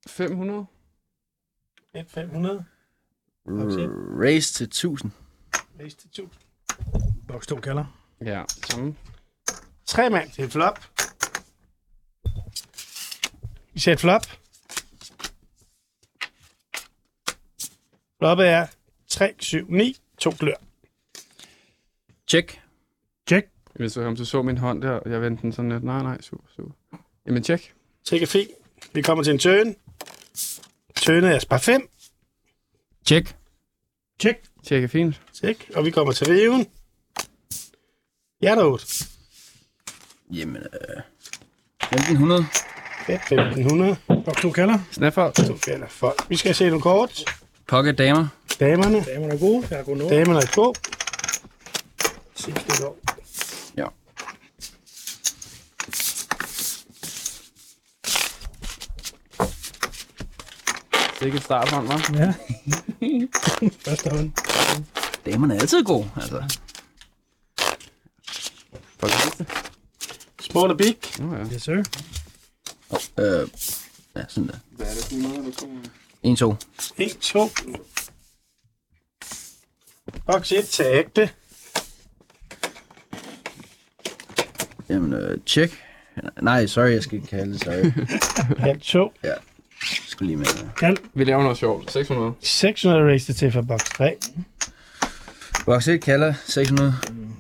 S10: 500?
S2: 1 500.
S9: Race til 1000.
S2: Race til 1000. Boks 2 kalder.
S10: Ja, samme.
S2: 3 mand til flop. Vi ser et flop. Floppet er 3, 7, 9, 2 klør.
S9: Check.
S2: Check.
S10: Hvis du, om du så min hånd der, og jeg vendte den sådan lidt. Nej, nej, super, super. Jamen, tjek.
S2: Take a fee. Vi kommer til en turn. Turnet er spar 5.
S9: Check.
S2: Check.
S10: Tjek er fint.
S2: Check. Og vi kommer til riven. Hjerte 8.
S9: Jamen, øh, 1500.
S2: 1500. Boks 2 kalder.
S10: Snapper.
S2: 2 kalder. Folk. Vi skal se nogle kort.
S9: Pocket damer.
S2: Damerne. Damerne er gode. Jeg er gode Damerne er gode. Sidste år.
S9: Ja.
S10: Sikke et starthånd, hva'?
S11: Ja. (laughs) Første hånd.
S9: Damerne er altid gode, altså.
S10: Sidste.
S11: Small og big.
S10: Nå ja.
S11: Yes, sir.
S9: Øh, ja, sådan der.
S10: Hvad er det for noget, eller to?
S9: 1, 2.
S11: 1, 2. Box 1 til ægte.
S9: Jamen, øh, check. Nej, sorry, jeg skal ikke kalde det, sorry. (laughs)
S11: Halv 2.
S9: ja, jeg skulle lige med.
S11: Kald.
S10: Vi laver noget sjovt. 600.
S11: 600 race til for box 3.
S9: Box 1 kalder 600.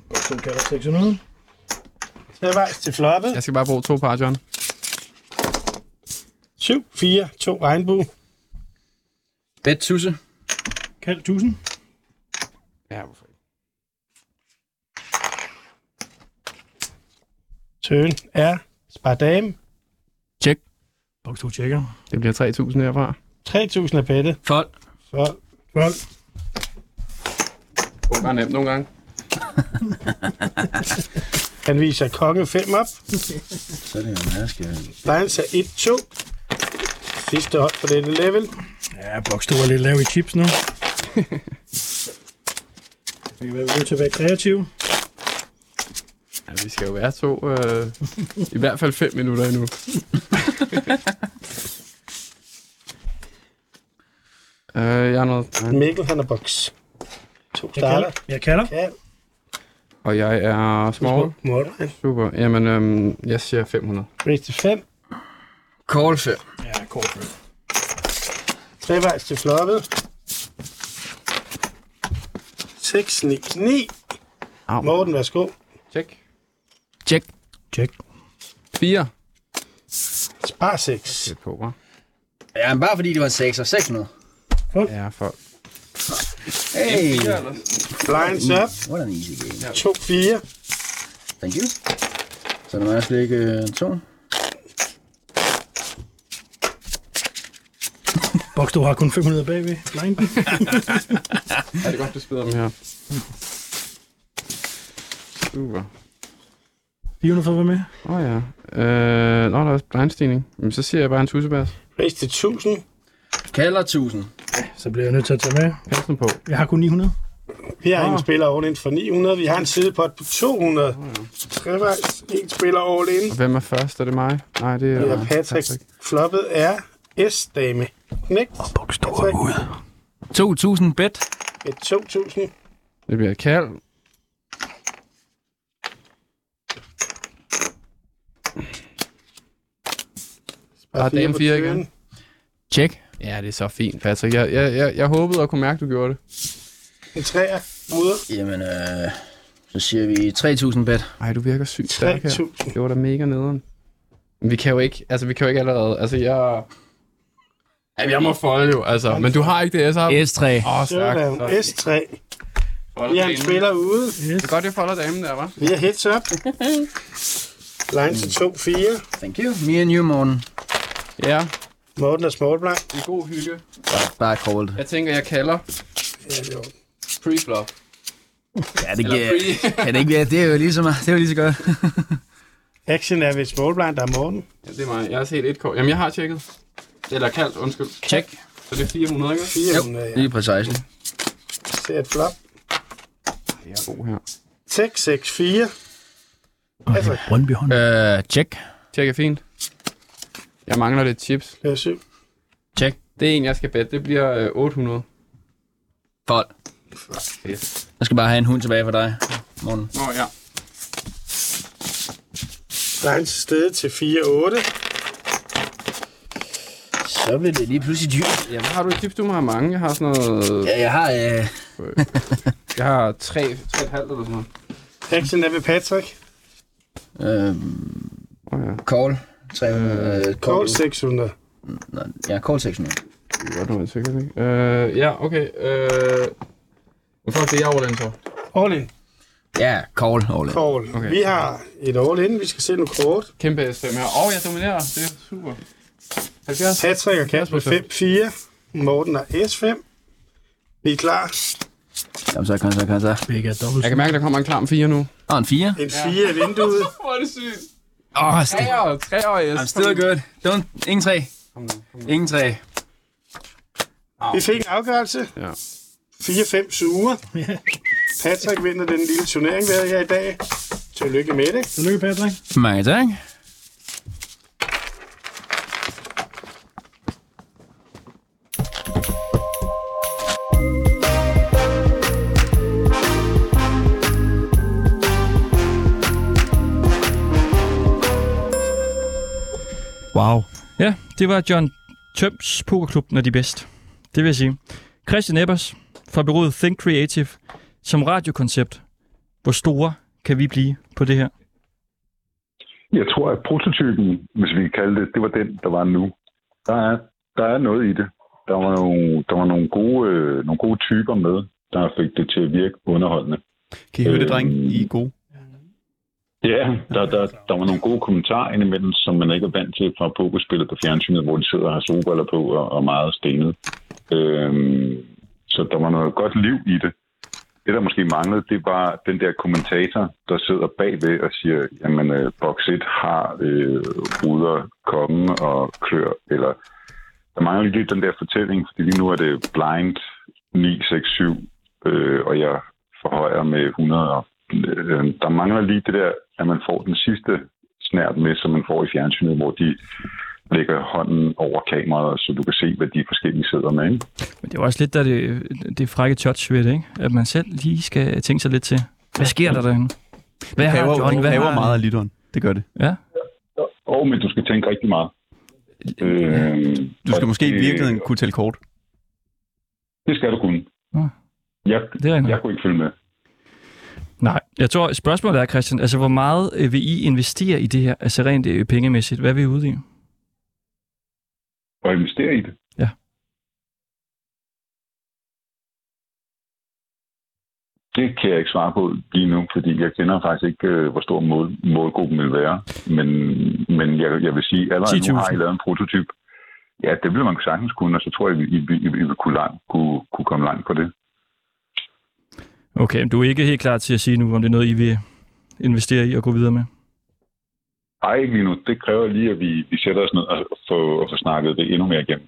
S11: Box 2 kalder 600. Trevejs til floppet.
S10: Jeg skal bare bruge to par, John.
S11: 7, 4, 2 regnbue.
S9: Bet tusse.
S11: Kald 1000.
S10: Ja, hvorfor ikke?
S11: Turn er spar dame.
S9: Check.
S11: Box 2 tjekker.
S10: Det bliver 3.000 herfra.
S11: 3000 er bettet.
S9: Fold.
S11: Fold. Fold.
S10: Det er nemt nogle gange.
S11: Han viser konge 5 op.
S9: Så er det jo, skal...
S11: Lions er 1, 2. Sidste hold på dette level. Ja, 2 er lidt lav i chips nu. (laughs) Vi kan være nødt til at være kreative.
S10: Ja, vi skal jo være to, øh, i hvert fald 5 minutter endnu. (laughs) øh, jeg er noget.
S11: Mikkel, han er box. To starter. Jeg kalder. Jeg kalder.
S10: Og jeg er small.
S11: Small.
S10: Super. Jamen, øhm, jeg siger 500.
S11: Race til 5.
S9: Korlfe.
S11: Ja, korlfe. Trevejs til floppet. 6, 9, 9.
S10: Au.
S11: Morten, værsgo.
S10: Tjek.
S9: Tjek.
S11: Tjek.
S10: 4.
S11: Spar 6.
S10: Det poker.
S9: Ja, men bare fordi det var en 6 og 600. Fuck.
S10: Ja, folk.
S9: Hey.
S11: Blinds mm. up.
S9: What an easy game.
S11: 2-4.
S9: Thank you. Så der var slet ikke en 2.
S11: Fox, du har kun 500 bagved. Nej. (laughs)
S10: ja, det er godt, du spider dem her. Super.
S11: 400 for at være med.
S10: Åh oh, ja. Øh, nå, der er også blindstigning. Men så siger jeg bare en tussebærs.
S11: Mest til 1000.
S9: Kalder 1000.
S11: Ja, så bliver jeg nødt til at tage med.
S10: Pelsen på.
S11: Jeg har kun 900. Vi har oh.
S10: en
S11: spiller all in for 900. Vi har en sidepot på 200. Oh, ja. Trevejs, en spiller all in.
S10: Hvem er først? Er det mig? Nej, det er...
S11: Det er Patrick. Patrick. Floppet er S-dame. Knægt. Box 2 er ude.
S9: 2000 bet.
S11: Et 2000.
S10: Det bliver et kald. Ah,
S11: fire turn.
S10: igen.
S9: Check.
S10: Ja, det er så fint, Patrick. Jeg, jeg, jeg, jeg håbede at kunne mærke, at du gjorde det.
S11: En træer. Ude.
S9: Jamen, øh, så siger vi 3000 bet.
S10: Ej, du virker sygt stærk her.
S11: 3000.
S10: Det var da mega nederen. Men vi kan jo ikke, altså vi kan jo ikke allerede, altså jeg... Jamen, jeg må folde jo, altså. Men du har ikke det, S har.
S9: S3.
S10: Åh, oh, stærk.
S11: Sådan. S3. Vi har en spiller ude.
S10: Det er godt, jeg folder damen der, hva'?
S11: Vi har heads up. Line til 2, 4.
S9: Thank you. Me and you, Morten.
S10: Ja,
S11: Morten er small blind.
S10: en god hygge.
S9: Bare, bare called.
S10: Jeg tænker, jeg kalder
S11: Ja, det er jo.
S10: pre-flop.
S9: Ja, det giver...
S10: pre.
S9: Ja, det, giver, det er jo lige så, meget- det er jo lige så godt. (laughs)
S11: Action er ved small blind, der er Morten.
S10: Ja, det er mig. Jeg har set et kort. Jamen, jeg har tjekket. Eller kaldt, undskyld.
S9: Check.
S10: Så det er 400, ikke?
S11: 400, ja.
S9: Lige præcis.
S11: Ser et flop.
S10: Jeg er god her.
S11: 6, 6, 4. Altså,
S1: Brøndby hånd.
S9: Øh, check.
S10: Tjek er fint. Jeg mangler lidt chips.
S11: det er 7.
S9: Check.
S10: Det er en, jeg skal bette. Det bliver øh, 800.
S9: Fold.
S10: Yes.
S9: Jeg skal bare have en hund tilbage for dig, Morten.
S10: Nå ja.
S11: Line til stede til 4, 8.
S9: Så bliver det lige pludselig dyrt.
S10: Ja, hvad har du i chips? Du have mange. Jeg har sådan noget...
S9: Ja, jeg har... Øh, (laughs)
S10: Jeg har 3, 3,5 eller sådan noget.
S11: Action er ved Patrick.
S9: øh,
S10: Åh oh, ja.
S9: call. 300. Øh,
S11: Call 600.
S9: Nå, Ja, call 600.
S10: Det er godt, nu er jeg sikkert, ikke? Øh, ja, okay. Øh... Men først det er jeg over den så.
S11: All in.
S9: Ja, call. All in.
S11: Call.
S10: Okay.
S11: Okay. Vi har et all in. Vi skal se nogle kort.
S10: Kæmpe S5 her. Åh, oh, jeg dominerer. Det er super. 70.
S11: Patrick og Kasper 5, 4. Morten er S5. Vi er klar.
S9: Jamen, så kan så kan så.
S1: Begge er dobbelt.
S10: Jeg kan mærke, der kommer en klam 4 nu.
S9: Og en 4.
S11: En 4 i vinduet. (laughs)
S10: Hvor er det sygt.
S9: Åh, oh,
S10: Tre år, tre år, yes.
S9: I'm still good. Don't, ingen 3. Ingen 3.
S11: Vi fik en afgørelse.
S10: Ja.
S11: 4-5 suger. Patrick vinder den lille turnering, vi havde her i dag. Tillykke med det.
S12: Tillykke, Patrick.
S13: Mange tak.
S1: Wow. Ja, det var John Tøms Pokerklub, når de bedst. Det vil jeg sige. Christian Ebbers fra bureauet Think Creative. Som radiokoncept, hvor store kan vi blive på det her?
S8: Jeg tror, at prototypen, hvis vi kan kalde det, det var den, der var nu. Der er, der er noget i det. Der var nogle, der var nogle, gode, øh, nogle gode typer med, der fik det til at virke underholdende.
S3: Kan I høre det, dreng?
S8: Øhm,
S3: I er gode.
S8: Ja, der, der, der var nogle gode kommentarer indimellem, som man ikke er vant til fra pokerspillet på fjernsynet, hvor de sidder og har solbriller på og, og meget stenet. Øhm, så der var noget godt liv i det. Det, der måske manglede, det var den der kommentator, der sidder bagved og siger, jamen, øh, box 1 har øh, ruder, kongen og klør, eller der mangler lige den der fortælling, fordi lige nu er det blind 967, øh, og jeg forhøjer med 100. Og, øh, der mangler lige det der, at man får den sidste snært med, som man får i fjernsynet, hvor de lægger hånden over kameraet, så du kan se, hvad de forskellige sidder med. Ikke?
S1: Men det er også lidt der det, det frække touch ved det, ikke? At man selv lige skal tænke sig lidt til. Hvad sker der derinde? Hvad
S3: det
S1: har
S3: kræver,
S1: Johnny?
S3: det
S1: Hvad
S3: kræver
S1: har...
S3: meget af lytteren. Det gør det.
S1: Ja.
S8: Og men du skal tænke rigtig meget. Øh,
S3: Du skal måske i
S8: det-
S3: virkeligheden kunne tælle kort.
S8: Det skal du kunne.
S1: Nå.
S8: Jeg,
S1: Det er
S8: jeg kunne ikke følge med.
S1: Jeg tror, spørgsmålet er, Christian, altså hvor meget øh, vil I investere i det her, altså rent øh, pengemæssigt? Hvad er vi ude i?
S8: Og investere i det.
S1: Ja.
S8: Det kan jeg ikke svare på lige nu, fordi jeg kender faktisk ikke, øh, hvor stor mål, målgruppen vil være. Men, men jeg, jeg vil sige, allerede nu
S1: 10.000.
S8: har I lavet en prototyp. Ja, det vil man sagtens kunne, og så tror jeg, I, I, I, I vil kunne, langt, kunne, kunne komme langt på det.
S1: Okay, men du er ikke helt klar til at sige nu, om det er noget, I vil investere i og gå videre med?
S8: Ej, ikke lige nu. Det kræver lige, at vi, vi sætter os ned og får, og får snakket det endnu mere igennem.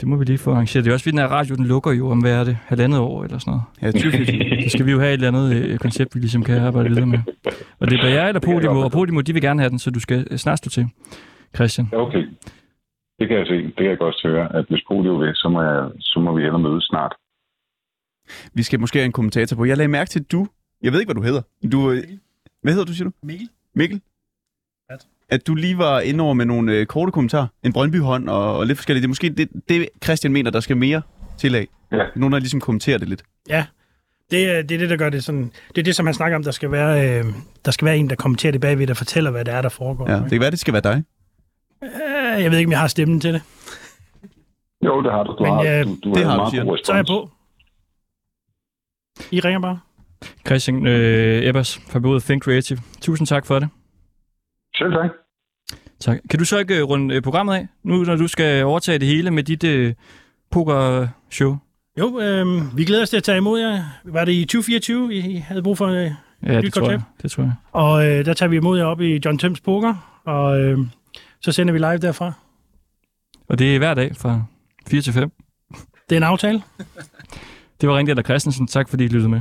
S1: Det må vi lige få arrangeret. Det er også, fordi den her radio, den lukker jo om, hvad er det, halvandet år eller sådan noget.
S3: Ja, 2024.
S1: Så skal vi jo have et eller andet øh, koncept, vi ligesom kan arbejde videre med. Og det er bare jeg eller Podimo, og Podimo, de vil gerne have den, så du skal øh, snart stå til, Christian.
S8: Ja, okay. Det kan jeg se. Det kan jeg godt høre, at hvis Polio vil, så må, jeg, så må vi hellere mødes snart.
S3: Vi skal måske have en kommentator på. Jeg lagde mærke til, at du... Jeg ved ikke, hvad du hedder. Du, øh, hvad hedder du, siger du?
S12: Mikkel.
S3: Mikkel?
S12: At?
S3: At du lige var inde over med nogle øh, korte kommentarer. En Brøndby-hånd og, og lidt forskelligt. Det er måske det, det, Christian mener, der skal mere til af.
S8: Ja.
S3: Nogen, der ligesom kommenterer det lidt.
S12: Ja, det er, det er det, der gør det sådan. Det er det, som han snakker om, der skal være, øh, der skal være en, der kommenterer det bagved, der fortæller, hvad det er, der foregår.
S3: Ja, det kan være, det skal være dig.
S12: Øh, Jeg ved ikke, om jeg har stemmen til det.
S8: Jo, det har du. Du
S12: Men,
S8: har,
S12: øh,
S8: du, du
S3: det
S8: har,
S3: har du,
S8: meget
S3: siger
S8: god
S3: han.
S8: respons.
S12: Så er jeg på. I ringer bare.
S1: Christian øh, Ebbers fra bureauet Think Creative. Tusind tak for det.
S8: Selv tak.
S1: Tak. Kan du så ikke øh, runde øh, programmet af, nu når du skal overtage det hele med dit øh, poker-show?
S12: Jo, øh, vi glæder os til at tage imod jer. Var det i 2024, I havde brug for øh,
S1: Ja,
S12: Nyt
S1: det tror jeg.
S12: koncept.
S1: Det tror jeg.
S12: Og øh, der tager vi imod jer op i John Tøms Poker, og øh, så sender vi live derfra.
S1: Og det er hver dag fra 4 til 5.
S12: Det er en aftale. (laughs)
S1: Det var Ringdal og Christensen. Tak fordi I lyttede med.